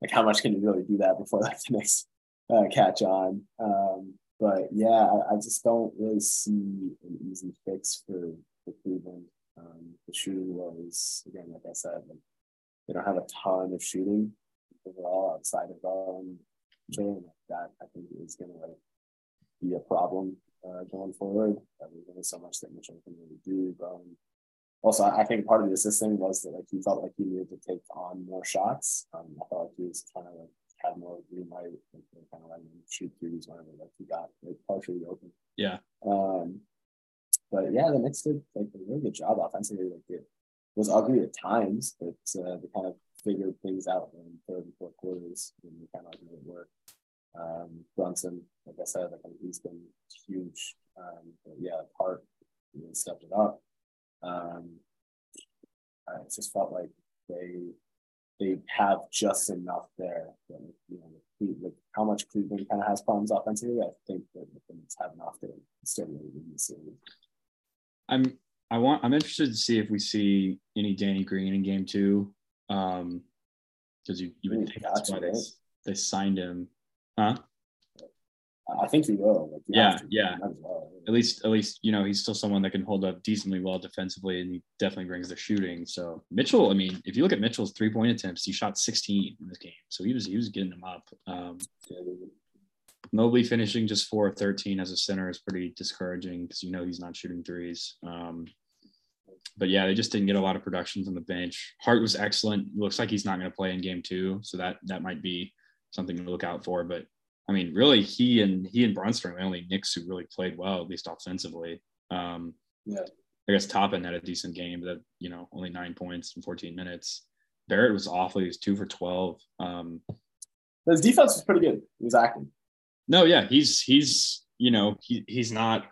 like how much can you really do that before like the next uh, catch on? Um, but yeah, I, I, just don't really see an easy fix for for Cleveland. Um, the shooting was again, like I said, like, they don't have a ton of shooting overall outside of um, Jalen. That I think is going to like be a problem uh, going forward. There's only so much that Mitchell can really do. But, um, also, I think part of the assist thing was that like he felt like he needed to take on more shots. Um, I felt like he was kind of like had more green light, and kind of letting him shoot threes whenever like he got like partially open. Yeah. Um, but yeah, the Knicks did like a really good job offensively. Like it was ugly at times, but uh, they kind of figured things out in third and fourth quarters, and they kind of made it work. Um, Brunson, like I said, like he's been huge. Um, but yeah, you know, stepped it up. Um, I just felt like they they have just enough there. That, you know, how much Cleveland kind of has problems offensively, I think that the Knicks have enough to still really win the series. I'm I want I'm interested to see if we see any Danny Green in game two. Um because you, you would think that's why they, they signed him Huh? I think he will. Like, yeah, yeah. Well. At least, at least you know he's still someone that can hold up decently well defensively, and he definitely brings the shooting. So Mitchell, I mean, if you look at Mitchell's three point attempts, he shot 16 in this game, so he was he was getting them up. Um, Mobley finishing just four of 13 as a center is pretty discouraging because you know he's not shooting threes. Um, but yeah, they just didn't get a lot of production from the bench. Hart was excellent. Looks like he's not going to play in game two, so that that might be something to look out for. But I mean, really, he and he and Brunson are the only Knicks who really played well, at least offensively. Um, yeah. I guess Toppin had a decent game, but you know, only nine points in 14 minutes. Barrett was awful. He was two for 12. Um, His defense was pretty good. He was acting. No, yeah, he's he's you know he he's not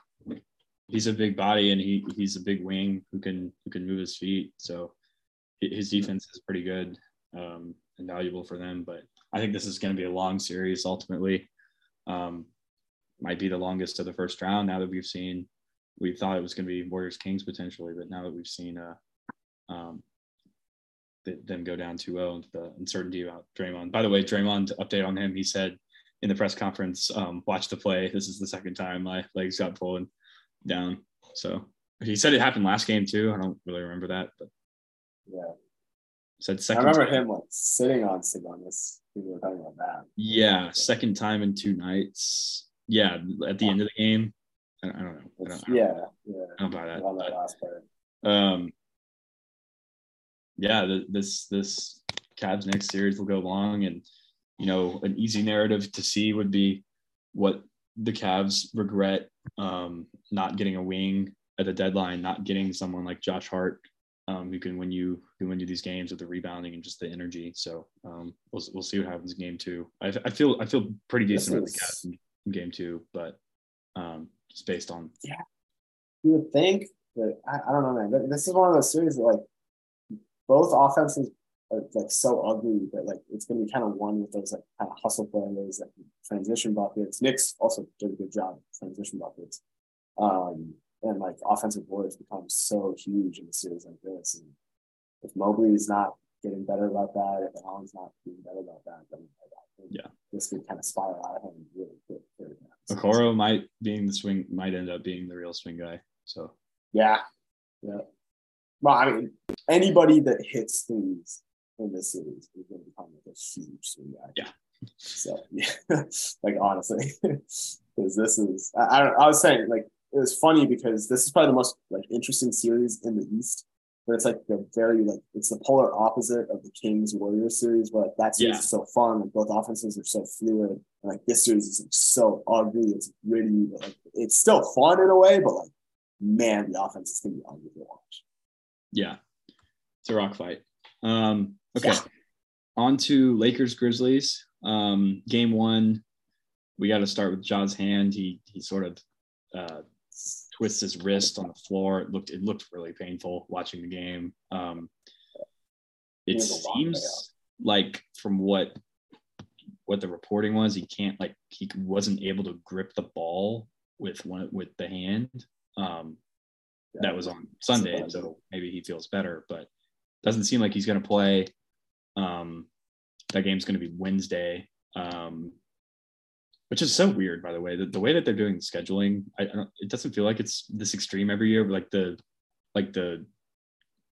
he's a big body and he he's a big wing who can who can move his feet. So his defense is pretty good um, and valuable for them. But I think this is going to be a long series ultimately. Um, might be the longest of the first round now that we've seen. We thought it was going to be Warriors Kings potentially, but now that we've seen uh, um, them go down 2-0 into the uncertainty about Draymond. By the way, Draymond update on him. He said in the press conference, um, "Watch the play. This is the second time my legs got pulled down." So he said it happened last game too. I don't really remember that, but yeah, said second. I remember time. him like sitting on Sabonis We were talking about that. Yeah, second time in two nights. Yeah, at the end of the game. I, I don't know. I don't, I don't, Yeah, yeah. I don't buy that. On that last part. um, yeah, th- this this Cavs next series will go long, and you know, an easy narrative to see would be what the Cavs regret um, not getting a wing at the deadline, not getting someone like Josh Hart um, who can win you who win you these games with the rebounding and just the energy. So um, we'll we'll see what happens in game two. I, I feel I feel pretty decent about the Cavs in, in game two, but um, just based on yeah, You would think, but I, I don't know, man. This is one of those series that like both offenses are like so ugly that like it's gonna be kind of one with those like kind of hustle plays, like transition buckets. Knicks also did a good job transition buckets. Um, and like offensive boards become so huge in a series like this. And if Mobley is not getting better about that, if Allen's not being better about that, then like, I think Yeah. this could kind of spiral out of hand really quick. fast. Okoro might being the swing might end up being the real swing guy. So Yeah. Yeah. Well, I mean, anybody that hits threes in this series is going to become like a huge guy. Yeah. So, yeah, like honestly, because this is, I, I, I was saying, like, it was funny because this is probably the most like interesting series in the East. But it's like the very like it's the polar opposite of the Kings Warriors series, where like that series Yeah. is so fun, like both offenses are so fluid. And, like this series is like, so ugly, it's gritty, but like it's still fun in a way, but like man, the offense is gonna be ugly to watch. yeah, it's a rock fight. Um, okay, Yeah. on to Lakers Grizzlies. Um, game one, we got to start with Ja's hand. He he sort of uh, twists his wrist on the floor. It looked it looked really painful watching the game. Um, it It was a long seems like from what what the reporting was, he can't like he wasn't able to grip the ball with one with the hand. Um, that was on Sunday, so maybe he feels better, but doesn't seem like he's going to play. Um, that game's going to be Wednesday, um, which is so weird, by the way. The, the way that they're doing the scheduling, I, I don't, it doesn't feel like it's this extreme every year. But like the like the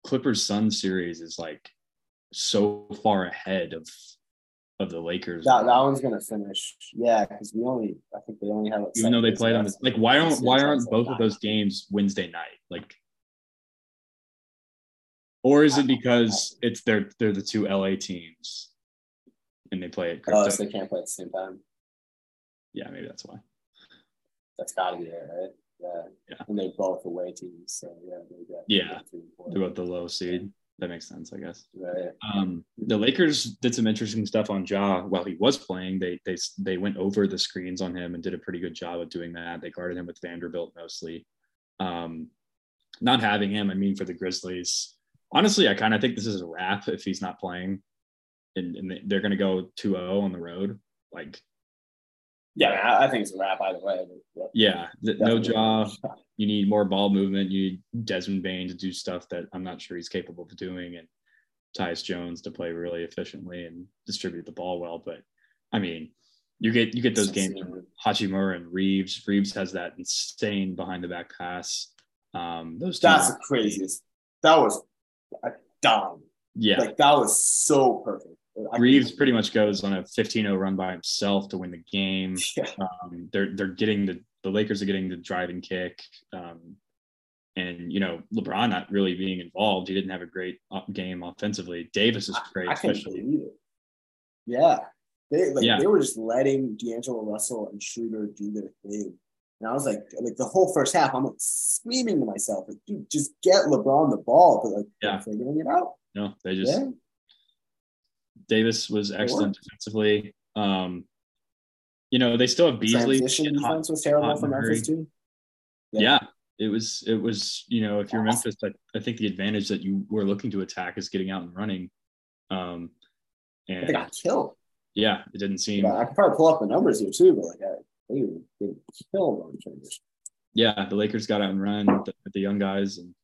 Clippers Sun series is like so far ahead of of the Lakers. That, that one's gonna finish, yeah, because we only I think they only have like, even though they played on this, like why aren't why aren't both of those games Wednesday night? Like, or is it because it's they're they're the two LA teams and they play at crypto? Oh, so they can't play at the same time. yeah, maybe that's why. That's gotta be it, right? Yeah. Yeah. And they're both away teams, so yeah, Yeah. three four. They're both the low seed. That makes sense, I guess. Right. Um, the Lakers did some interesting stuff on Ja while he was playing. They they they went over the screens on him and did a pretty good job of doing that. They guarded him with Vanderbilt mostly. Um, not having him, I mean, for the Grizzlies, honestly, I kind of think this is a wrap if he's not playing, and, and they're going to go 2-0 on the road. Like, Yeah, I, I think it's a wrap either way. But, yeah, no definitely. Ja. You need more ball movement. You need Desmond Bane to do stuff that I'm not sure he's capable of doing, and Tyus Jones to play really efficiently and distribute the ball well. But I mean, you get you get those games from Hachimura and Reaves. Reaves has that insane behind the back pass. Um, those That's the craziest. That was a dime. Yeah, Like that was so perfect. I Reaves pretty much goes on a 15-0 run by himself to win the game. Yeah. Um, they're they're getting the the Lakers are getting the driving kick, um, and you know LeBron not really being involved. He didn't have a great uh, game offensively. Davis is great, I can't especially. Yeah. They like Yeah. they were just letting D'Angelo Russell and Schröder do their thing. And I was like, like the whole first half, I'm like screaming to myself, like, dude, just get LeBron the ball, but like Yeah. they're figuring it out. No, they just Yeah. Davis was excellent defensively. Um, you know they still have Beasley. Transition defense was terrible for Memphis too. Yeah. yeah it was it was you know if you're memphis I, I think the advantage that you were looking to attack is getting out and running um and they got killed. yeah it didn't seem I could probably pull up the numbers here too, but like I, they were getting killed on yeah the lakers got out and run with the, with the young guys and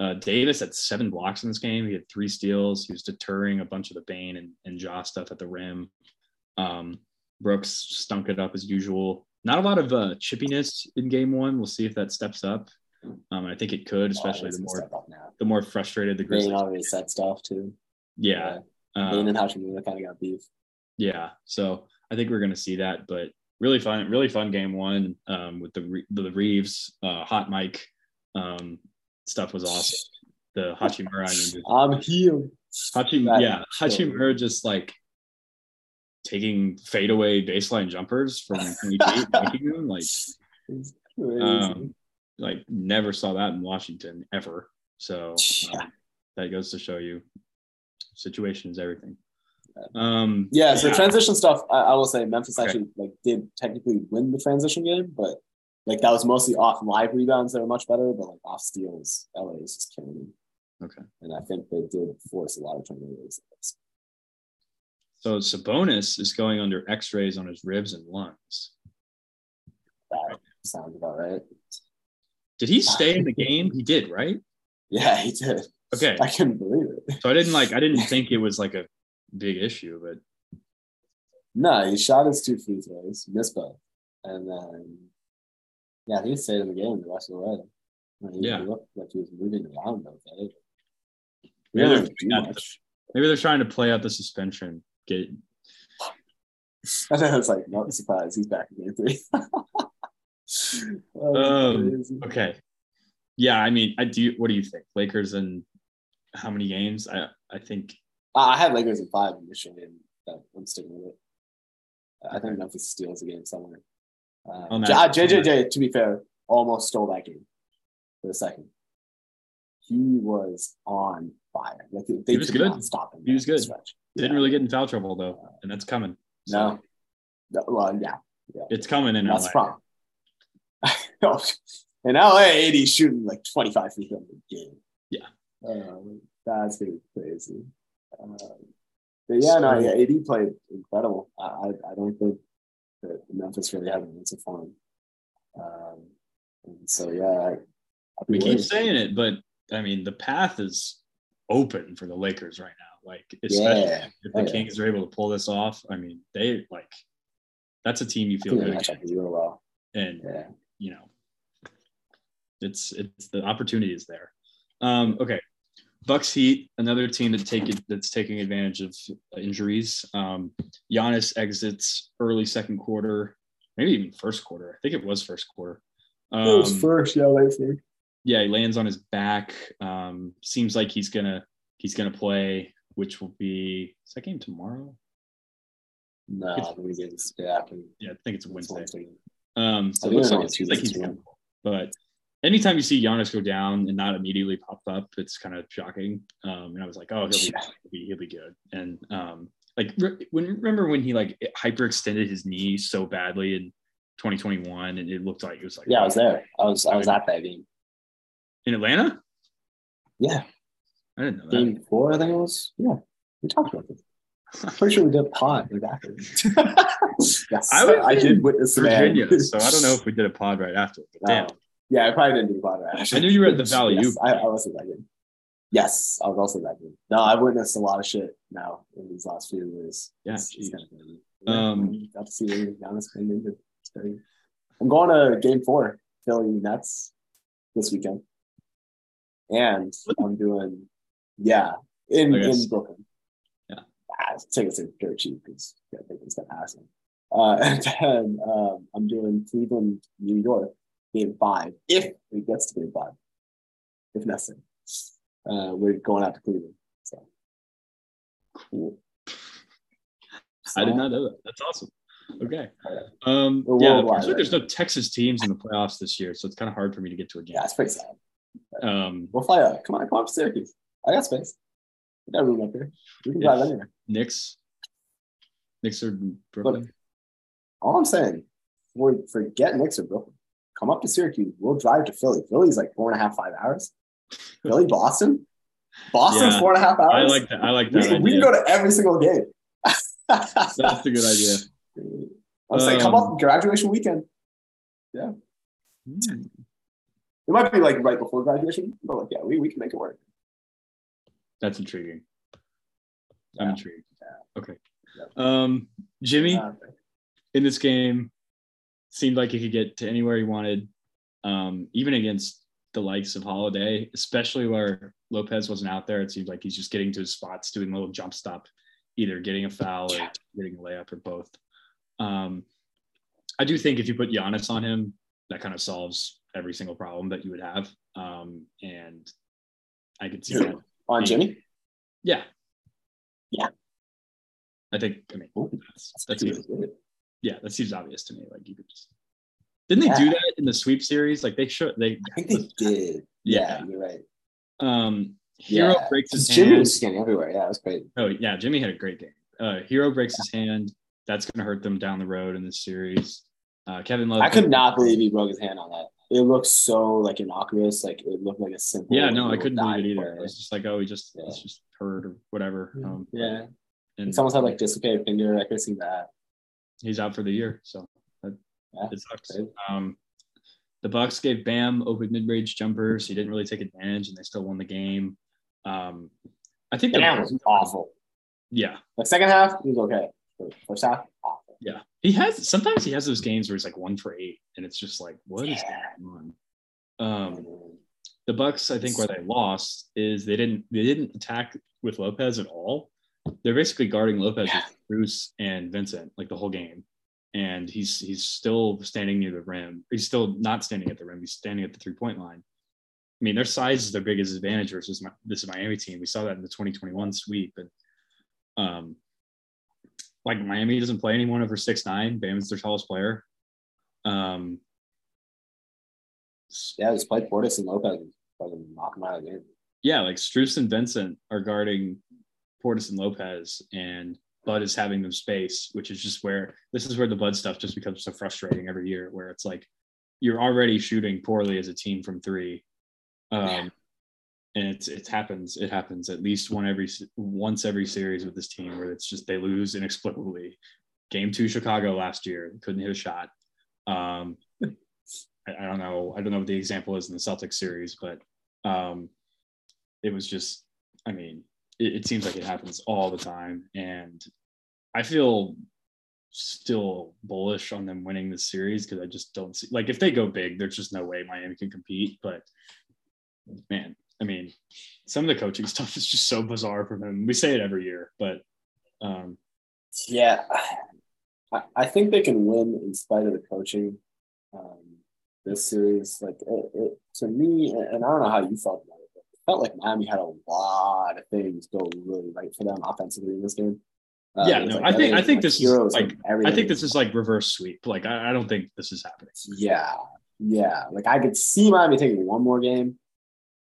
uh, davis had seven blocks in this game. He had three steals. He was deterring a bunch of the bane and, and Ja stuff at the rim. Um brooks stunk it up as usual. Not a lot of uh chippiness in game one. We'll see if that steps up. Um i think it could especially Oh, the more gonna step up now. the more frustrated the Bane grizzlies already said stuff too. yeah Bane um, and Hachimura kind of got beef. Yeah, so I think we're gonna see that, but really fun, really fun game one um, with the the Reaves uh, hot mic um, stuff was awesome. The Hachimura, I'm here. Hachi, yeah, Hachimura just like taking fadeaway baseline jumpers from 20 making them like, um, like never saw that in Washington ever. So um, that goes to show you, situation is everything. Um, yeah, so yeah. transition stuff, I, I, will say Memphis okay. actually like did technically win the transition game, but like that was mostly off live rebounds that are much better, but like off steals, LA is just killing them. Okay. And I think they did force a lot of turnovers. So Sabonis is going under X-rays on his ribs and lungs. That sounds about right. Did he stay in the game? He did, right? Yeah, he did. Okay. I couldn't believe it. So I didn't like I didn't think it was like a big issue, but no, he shot his two free throws, missed both. And then yeah, he stayed in the game the rest of the way. I mean, yeah. Looked like he was moving around okay. Maybe they're, maybe they're trying to play out the suspension get. And then it's like, not surprised he's back in game three. oh, um, okay. Yeah, I mean, I do. What do you think? Lakers and how many games? I I think Uh, I had Lakers in five in this game. I'm sticking with it. I think Memphis steals a game somewhere. Uh, oh, um, JJJ, uh, to be fair, almost stole that game for a second. He was on fire. Like they he was good. stop him. He was good. Stretch. Didn't really get in foul trouble though, and that's coming. So. No. Well, yeah. yeah. It's coming in that's LA. Problem. in LA, AD's shooting like 25 feet in the game. Yeah. That's gonna crazy. Um, but yeah, so, no, yeah, AD played incredible. I, I, I don't think that Memphis really had an answer for him. Um, and so yeah, I, we keep saying it, but I mean the path is open for the Lakers right now. Like, especially yeah. if the oh, Kings yeah. are able to pull this off, I mean, they like that's a team you feel good Real well. And yeah. you know, it's it's the opportunity is there. Um, okay, Bucks Heat, another team that take it that's taking advantage of injuries. Um, Giannis exits early second quarter, maybe even first quarter. I think it was first quarter. Um, it was um, first, yeah, late Yeah, he lands on his back. Um, seems like he's gonna he's gonna play which will be is that game tomorrow? No, it's, it's, yeah, yeah, I think it's Wednesday. Wednesday. Um, so it looks like, it like he's but anytime you see Giannis go down and not immediately pop up, it's kind of shocking. Um, and I was like, oh, he'll be, yeah. he'll be, he'll be good. And um, like when remember when he like hyperextended his knee so badly in 2021, and it looked like it was like yeah, I was there. I was I was at that game in Atlanta. Yeah, I didn't know that. Game four, I think it was. Yeah, we talked about this. I'm pretty sure we did a pod right after. yes, I, I did witness Virginia, so I don't know if we did a pod right after. But damn. Yeah, I probably didn't do a pod right after. I knew you were at the Valley. yes, I, I wasn't that good. Yes, I was also that good. No, I've witnessed a lot of shit now in these last few years. Yeah, it's, it's kind of crazy. Um, got to see Giannis playing into. It's crazy. I'm going to Game Four, Philly Nets, this weekend, and I'm doing yeah, in in Brooklyn. Yeah, ah, tickets are dirt cheap because yeah, they can start passing. Uh, and then um, I'm doing Cleveland, New York, game five, if it gets to game five, if necessary. Uh, we're going out to Cleveland. So cool. So, I did not know that. That's awesome. Okay. Um, yeah, like there's no Texas teams in the playoffs this year, so it's kind of hard for me to get to a game. Yeah, it's pretty sad. Um, we'll fly out. Come on, come on to Syracuse. I got space. We got room up here. We can drive anywhere. Knicks. Knicks or Brooklyn. Look, all I'm saying, for, forget Knicks or Brooklyn. Come up to Syracuse. We'll drive to Philly. Philly's like four and a half, five hours. Philly, Boston. Boston's yeah, four and a half hours. I like that. I like that. We, we can go to every single game. That's a good idea. I'm um, saying, come up graduation weekend. Yeah. Hmm. It might be like right before graduation, but like, yeah, we, we can make it work. That's intriguing. Yeah. I'm intrigued. Yeah. Okay. Um, Jimmy in this game seemed like he could get to anywhere he wanted, um, even against the likes of Holiday, especially where Lopez wasn't out there. It seemed like he's just getting to his spots, doing a little jump stop either getting a foul or getting a layup or both. Um, I do think if you put Giannis on him, that kind of solves every single problem that you would have. Um, and I could see that. On Jimmy? Yeah. Yeah. I think, I mean, that's, That's that's. Yeah, that seems obvious to me. Like you could just, didn't they do that in the sweep series? Like they should, they, I think they did. Yeah. Yeah, you're right. um, Herro yeah. breaks his Jimmy hand. was scanning everywhere. Yeah, it was great. Oh yeah, Jimmy had a great game. Uh, Herro breaks his hand. That's going to hurt them down the road in this series. Uh, Kevin Love. I could not believe he broke his hand on that. It looked so like innocuous. Like it looked like a simple. Yeah, no, I couldn't believe it either. It was just like, oh, he just Yeah. it's just hurt or whatever. Um, Yeah, and it's almost had like dislocated finger. I could see that. He's out for the year, so that, Yeah, it sucks. Um, the Bucks gave Bam open mid-range jumpers. He didn't really take advantage, and they still won the game. Um, I think the- was awful. Yeah, Like second half, he was okay. First half, awful. yeah. He has sometimes he has those games where he's like one for eight, and it's just like, what is Yeah. going on? Um, the Bucks, I think, where they lost is they didn't they didn't attack with Lopez at all. They're basically guarding Lopez Yeah. Bruce and Vincent like the whole game, and he's he's still standing near the rim. He's still not standing at the rim. He's standing at the three point line. I mean, their size is their biggest advantage versus my, this Miami team. We saw that in the 2021 sweep, and um, like Miami doesn't play anyone over six nine. Bam's their tallest player. Um, Yeah, just played Portis and Lopez and fucking knock him out of the game. yeah, like Strus and Vincent are guarding Portis and Lopez, and Bud is having them space, which is just where this is where the Bud stuff just becomes so frustrating every year, where it's like you're already shooting poorly as a team from three, um, Yeah. and it's it happens it happens at least one every once every series with this team where it's just they lose inexplicably. Game two Chicago last year couldn't hit a shot. Um, I, I don't know. I don't know what the example is in the Celtics series, but um, it was just, I mean, it, it seems like it happens all the time. And I feel still bullish on them winning this series because I just don't see, like, if they go big, there's just no way Miami can compete. But man, I mean, some of the coaching stuff is just so bizarre from them. We say it every year, but um, Yeah, I, I think they can win in spite of the coaching. Um, this series, like it, it, to me, and I don't know how you felt about felt like Miami had a lot of things go really right for them offensively in this game. Uh, yeah, no, like I think I think like this is like I think this is like reverse sweep. Like I, I don't think this is happening. Yeah, yeah. Like I could see Miami taking one more game,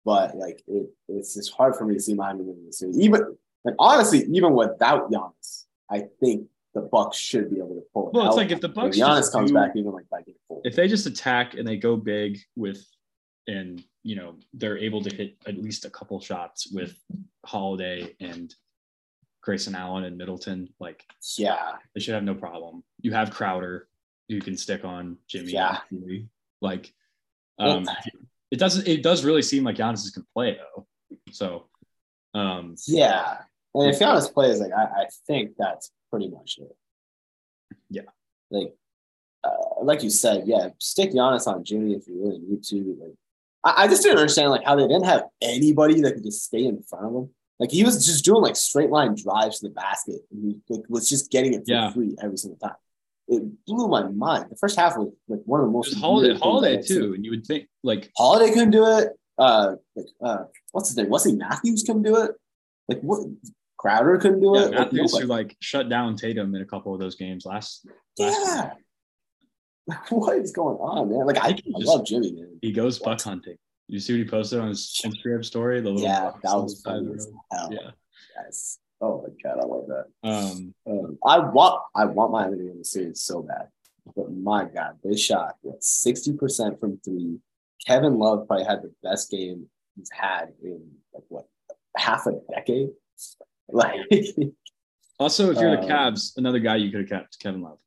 but like it, it's just hard for me to see Miami winning the series. Even like honestly, even without Giannis, I think the Bucks should be able to pull it Well, it's out. like if the Bucks Giannis just comes do- back, even like by game four. if they just attack and they go big with and you know they're able to hit at least a couple shots with Holiday and Grayson Allen and Middleton, like yeah, they should have no problem. You have Crowder, you can stick on Jimmy. Yeah. Like um it doesn't it does really seem like Giannis can play though. So um yeah. And if Giannis plays, like I, I think that's pretty much it. Yeah. Like, uh, like you said, yeah, stick Giannis on Jimmy if you really need to. Like, I, I just didn't understand like how they didn't have anybody that could just stay in front of him. Like he was just doing like straight line drives to the basket, and he like, was just getting it for Yeah. free every single time. It blew my mind. The first half was like one of the most Holiday Holiday too, and you would think like Holiday couldn't do it. Uh, like uh, what's his name? Wesley Matthews couldn't do it. Like what? Crowder couldn't do yeah, it. Like, Matthews nobody. who like shut down Tatum in a couple of those games last last year. yeah. Like what is going on, man? Like I, I just- love Jimmy, man. He goes buck hunting. You see what he posted on his Instagram story? The little Yeah, that was funny the as road. hell. Yeah. Yes. Oh my god, I love that. Um, Um, I want I want Miami to win the series so bad, but my god, they shot what sixty percent from three. Kevin Love probably had the best game he's had in like what half a decade. Like also, if you're the Um, Cavs, another guy you could have kept, Kevin Love.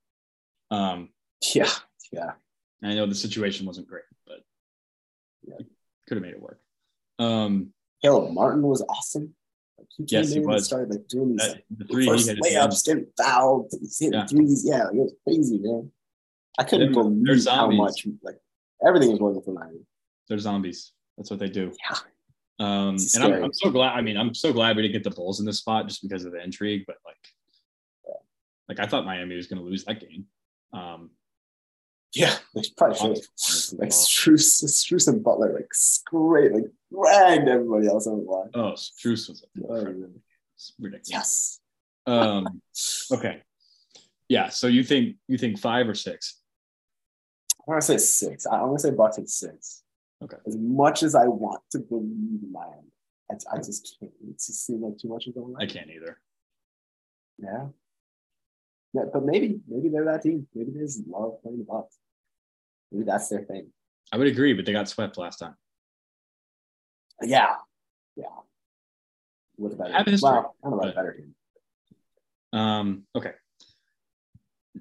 Um, yeah, yeah. I know the situation wasn't great, but Yeah. could have made it work. Um, Caleb Martin was awesome. Like, he came Yes, he in and was. started like doing these that, the three he first layups, getting fouled, he's hitting Yeah. threes. Yeah, like, it was crazy, man. I couldn't They're- they're believe how much like everything was working for Miami. They're zombies. That's what they do. Yeah. Um, It's and I'm. I'm so glad. I mean, I'm so glad we didn't get the Bulls in this spot just because of the intrigue. But like, yeah. Like I thought Miami was going to lose that game. Um, Yeah, they probably should. Like Strus, Strus and Butler, like great, like dragged everybody else on the line. oh, Strus was Oh, ridiculous. Yes. Um, okay. Yeah. So you think you think five or six? I want to say six. I want to say Bucks at six. Okay. As much as I want to believe in Miami, I, I just can't. It just seems like too much is going on. I can't either. Yeah. Yeah, but maybe maybe they're that team. Maybe they just love playing the Bucks. Maybe that's their thing. I would agree, but they got swept last time. Yeah. Yeah. With a better Have team. history, Well, I don't know about a better team. Um, okay.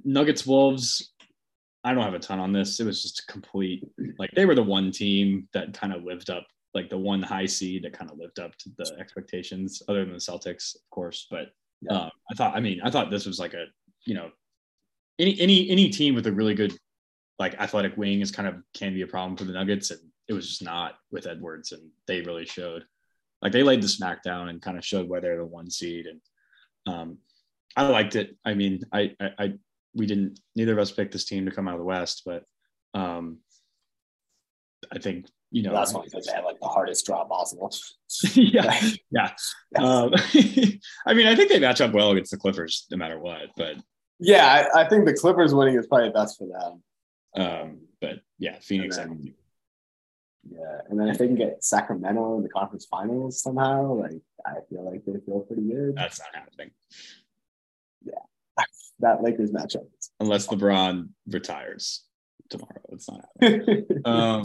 Nuggets Wolves. I don't have a ton on this. It was just a complete like they were the one team that kind of lived up, like the one high seed that kind of lived up to the expectations, other than the Celtics, of course. But Yeah. um, I thought, I mean, I thought this was like a, you know, any any any team with a really good like athletic wing is kind of can be a problem for the Nuggets, and it was just not with Edwards, and they really showed. Like they laid the smackdown and kind of showed why they're the one seed, and um, I liked it. I mean, I, I, I, we didn't, neither of us picked this team to come out of the West, but um, I think, you know, That's only because they had like the hardest draw possible. yeah, yeah. Um, I mean, I think they match up well against the Clippers no matter what, but, yeah, I, I think the Clippers winning is probably best for them. um, but yeah, Phoenix. I And think- Yeah, and then if they can get Sacramento in the conference finals somehow, like I feel like they feel pretty good. that's not happening Yeah, That Lakers matchup. unless LeBron retires tomorrow. It's not happening. Um,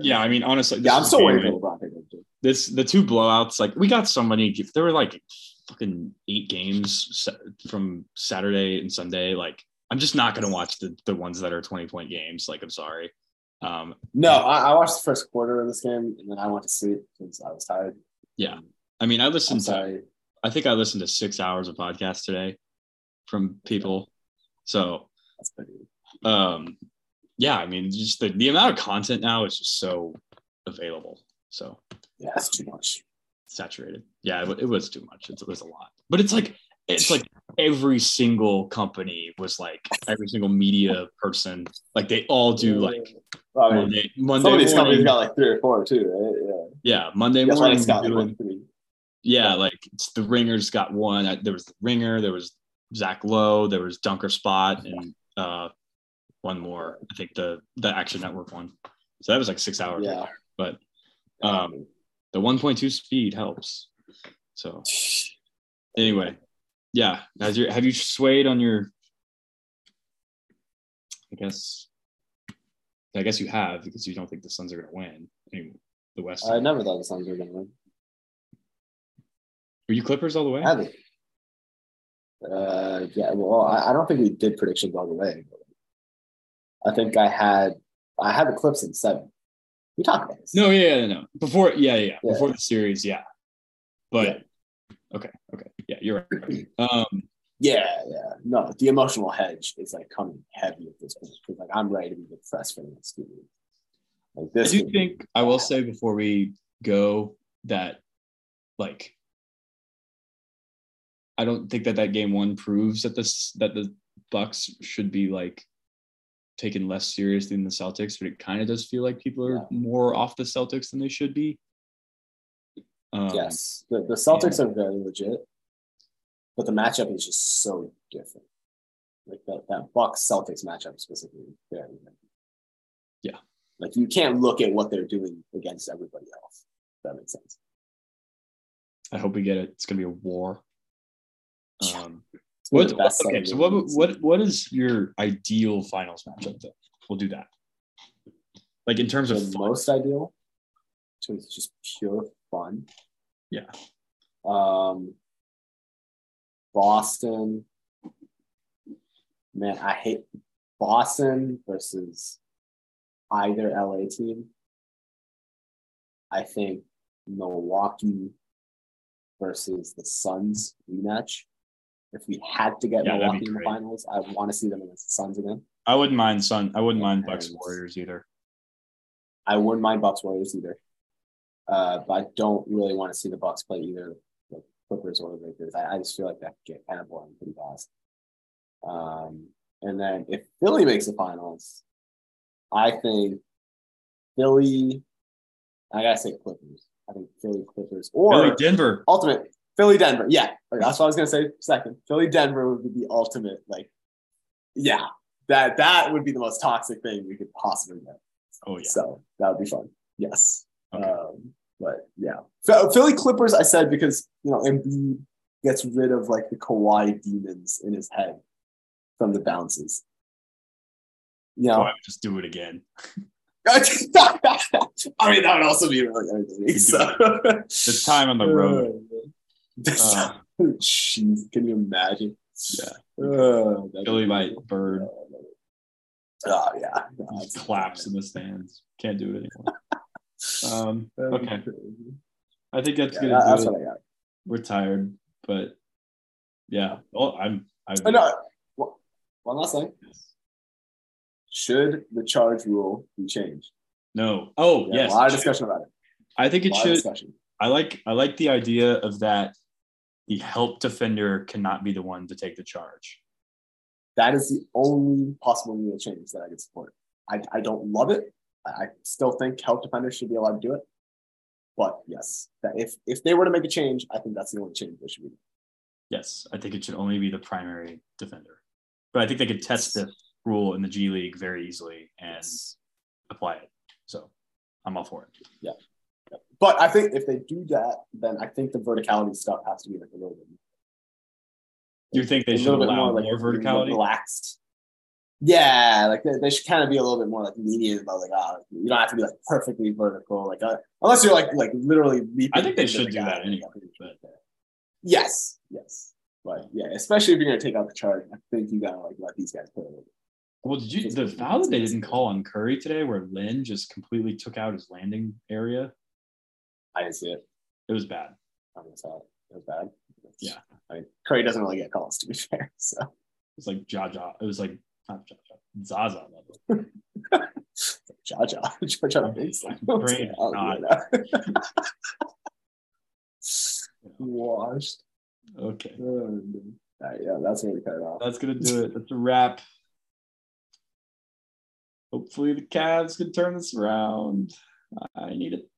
yeah. I mean, honestly, yeah, I'm still waiting for LeBron this the two blowouts like we got so many there were like fucking eight games from saturday and sunday like i'm just not to watch the the ones that are 20 point games like i'm sorry um No, I, I watched the first quarter of this game and then I went to sleep because I was tired. Yeah. i mean i listened to i think i listened to six hours of podcast today from people so That's pretty. um yeah i mean just the, the amount of content now is just so available so Yeah, that's too much. saturated. Yeah, it, it was too much. It, was a lot. But it's like it's like every single company was like every single media person like they all do like I mean, Monday Monday some of these companies got like three or four too, right? Yeah, Monday Yeah. That's morning. got like doing- three. yeah, like it's the Ringers got one. There was the Ringer. There was Zach Lowe. There was Dunker Spot and uh, one more. I think the the Action Network one. So that was like six hours. Yeah. But um, the 1.2 speed helps. So anyway, yeah. Has your have you swayed on your? I guess. I guess you have because you don't think the Suns are going to win. I mean, the West. I never thought the Suns were gonna win. Were you Clippers all the way? I think. Uh, yeah. Well, I, I don't think we did predictions all the way. But I think I had I had the Clips in seven. We talked about this. No, yeah, yeah, no. Before, yeah, yeah, Yeah. before the series, yeah. But okay, okay, yeah, you're right. Um, Yeah, yeah. No, the emotional hedge is like coming heavy at this point because like I'm ready to be depressed for the next two weeks. Like I do think I will say before we go that, like, I don't think that that game one proves that this that the Bucks should be like taken less seriously than the Celtics, but it kind of does feel like people are Yeah. more off the Celtics than they should be. Um, yes, the, the Celtics are very legit, but the matchup is just so different. Like that that Bucks Celtics matchup specifically, very different. Yeah. Like you can't look at what they're doing against everybody else. If that makes sense. I hope we get it. It's gonna be a war. Um, What, okay, so what what what is your ideal finals matchup then? We'll do that. Like in terms the of fun. most ideal to just pure fun. Yeah. Um Boston. Man, I hate Boston versus either LA team. I think Milwaukee versus the Suns rematch. If we had to get Yeah, Milwaukee in the finals, I want to see them against the Suns again. I wouldn't mind Sun. I wouldn't mind Bucks Warriors either. I wouldn't mind Bucks Warriors either. Uh, but I don't really want to see the Bucks play either the Clippers or the Lakers. I, I just feel like that could get kind of boring pretty fast. Um, and then if Philly makes the finals, I think Philly. I gotta say Clippers. I think Philly Clippers or Philly, Denver. ultimate Philly Denver. Yeah, that's what I was gonna say. Second, Philly Denver would be the ultimate. Like, yeah, that that would be the most toxic thing we could possibly get. Oh yeah. So that would be fun. Yes. Okay. Um, but yeah, Phil- Philly Clippers. I said because you know Embiid gets rid of like the Kawhi demons in his head from the bounces. You Oh, know, I would just do it again. I mean that would also be really entertaining. So. This time on the road. Uh, Jeez, can you imagine? Yeah. Uh, that'd might bird Oh yeah. just collapse in the stands. Can't do it anymore. Um, okay. I think that's Yeah, gonna that- do that's it. what I got. We're tired, but yeah. Well, I'm. I've Oh, no, one- one last thing. Should the charge rule be changed? no. Oh Yeah, yes. a lot of discussion about it. I think it should. I like. I like the idea of that. The help defender cannot be the one to take the charge. That is the only possible rule change that I could support. I, I don't love it. I, I still think help defenders should be allowed to do it. But yes, that if if they were to make a change, I think that's the only change they should be. Yes, I think it should only be the primary defender. But I think they could test this rule in the G League very easily and Yes. apply it. So I'm all for it. But I think if they do that, then I think the verticality stuff has to be like a little bit. You think they a should allow like, more verticality? relaxed. Yeah, like they, they should kind of be a little bit more like lenient about like ah, you don't have to be like perfectly vertical, like uh, unless you're like like literally. I think they should the do that anyway, but- Yes, yes, but yeah, especially if you're gonna take out the charge, I think you gotta like let these guys play a little bit. Well, did you the foul that they didn't call on Curry today, where Lynn just completely took out his landing area? I didn't see it. It was bad. I'm gonna say it. It was bad. Yeah. I mean, Curry doesn't really get calls to be fair. So It was like Jaja. It was like not Jaja, Zaza level. Jaja, Jaja like Brain not. washed. Okay, Oh, man. Yeah, that's we cut it off. that's gonna do it. That's a wrap. Hopefully the Cavs can turn this around. I need it.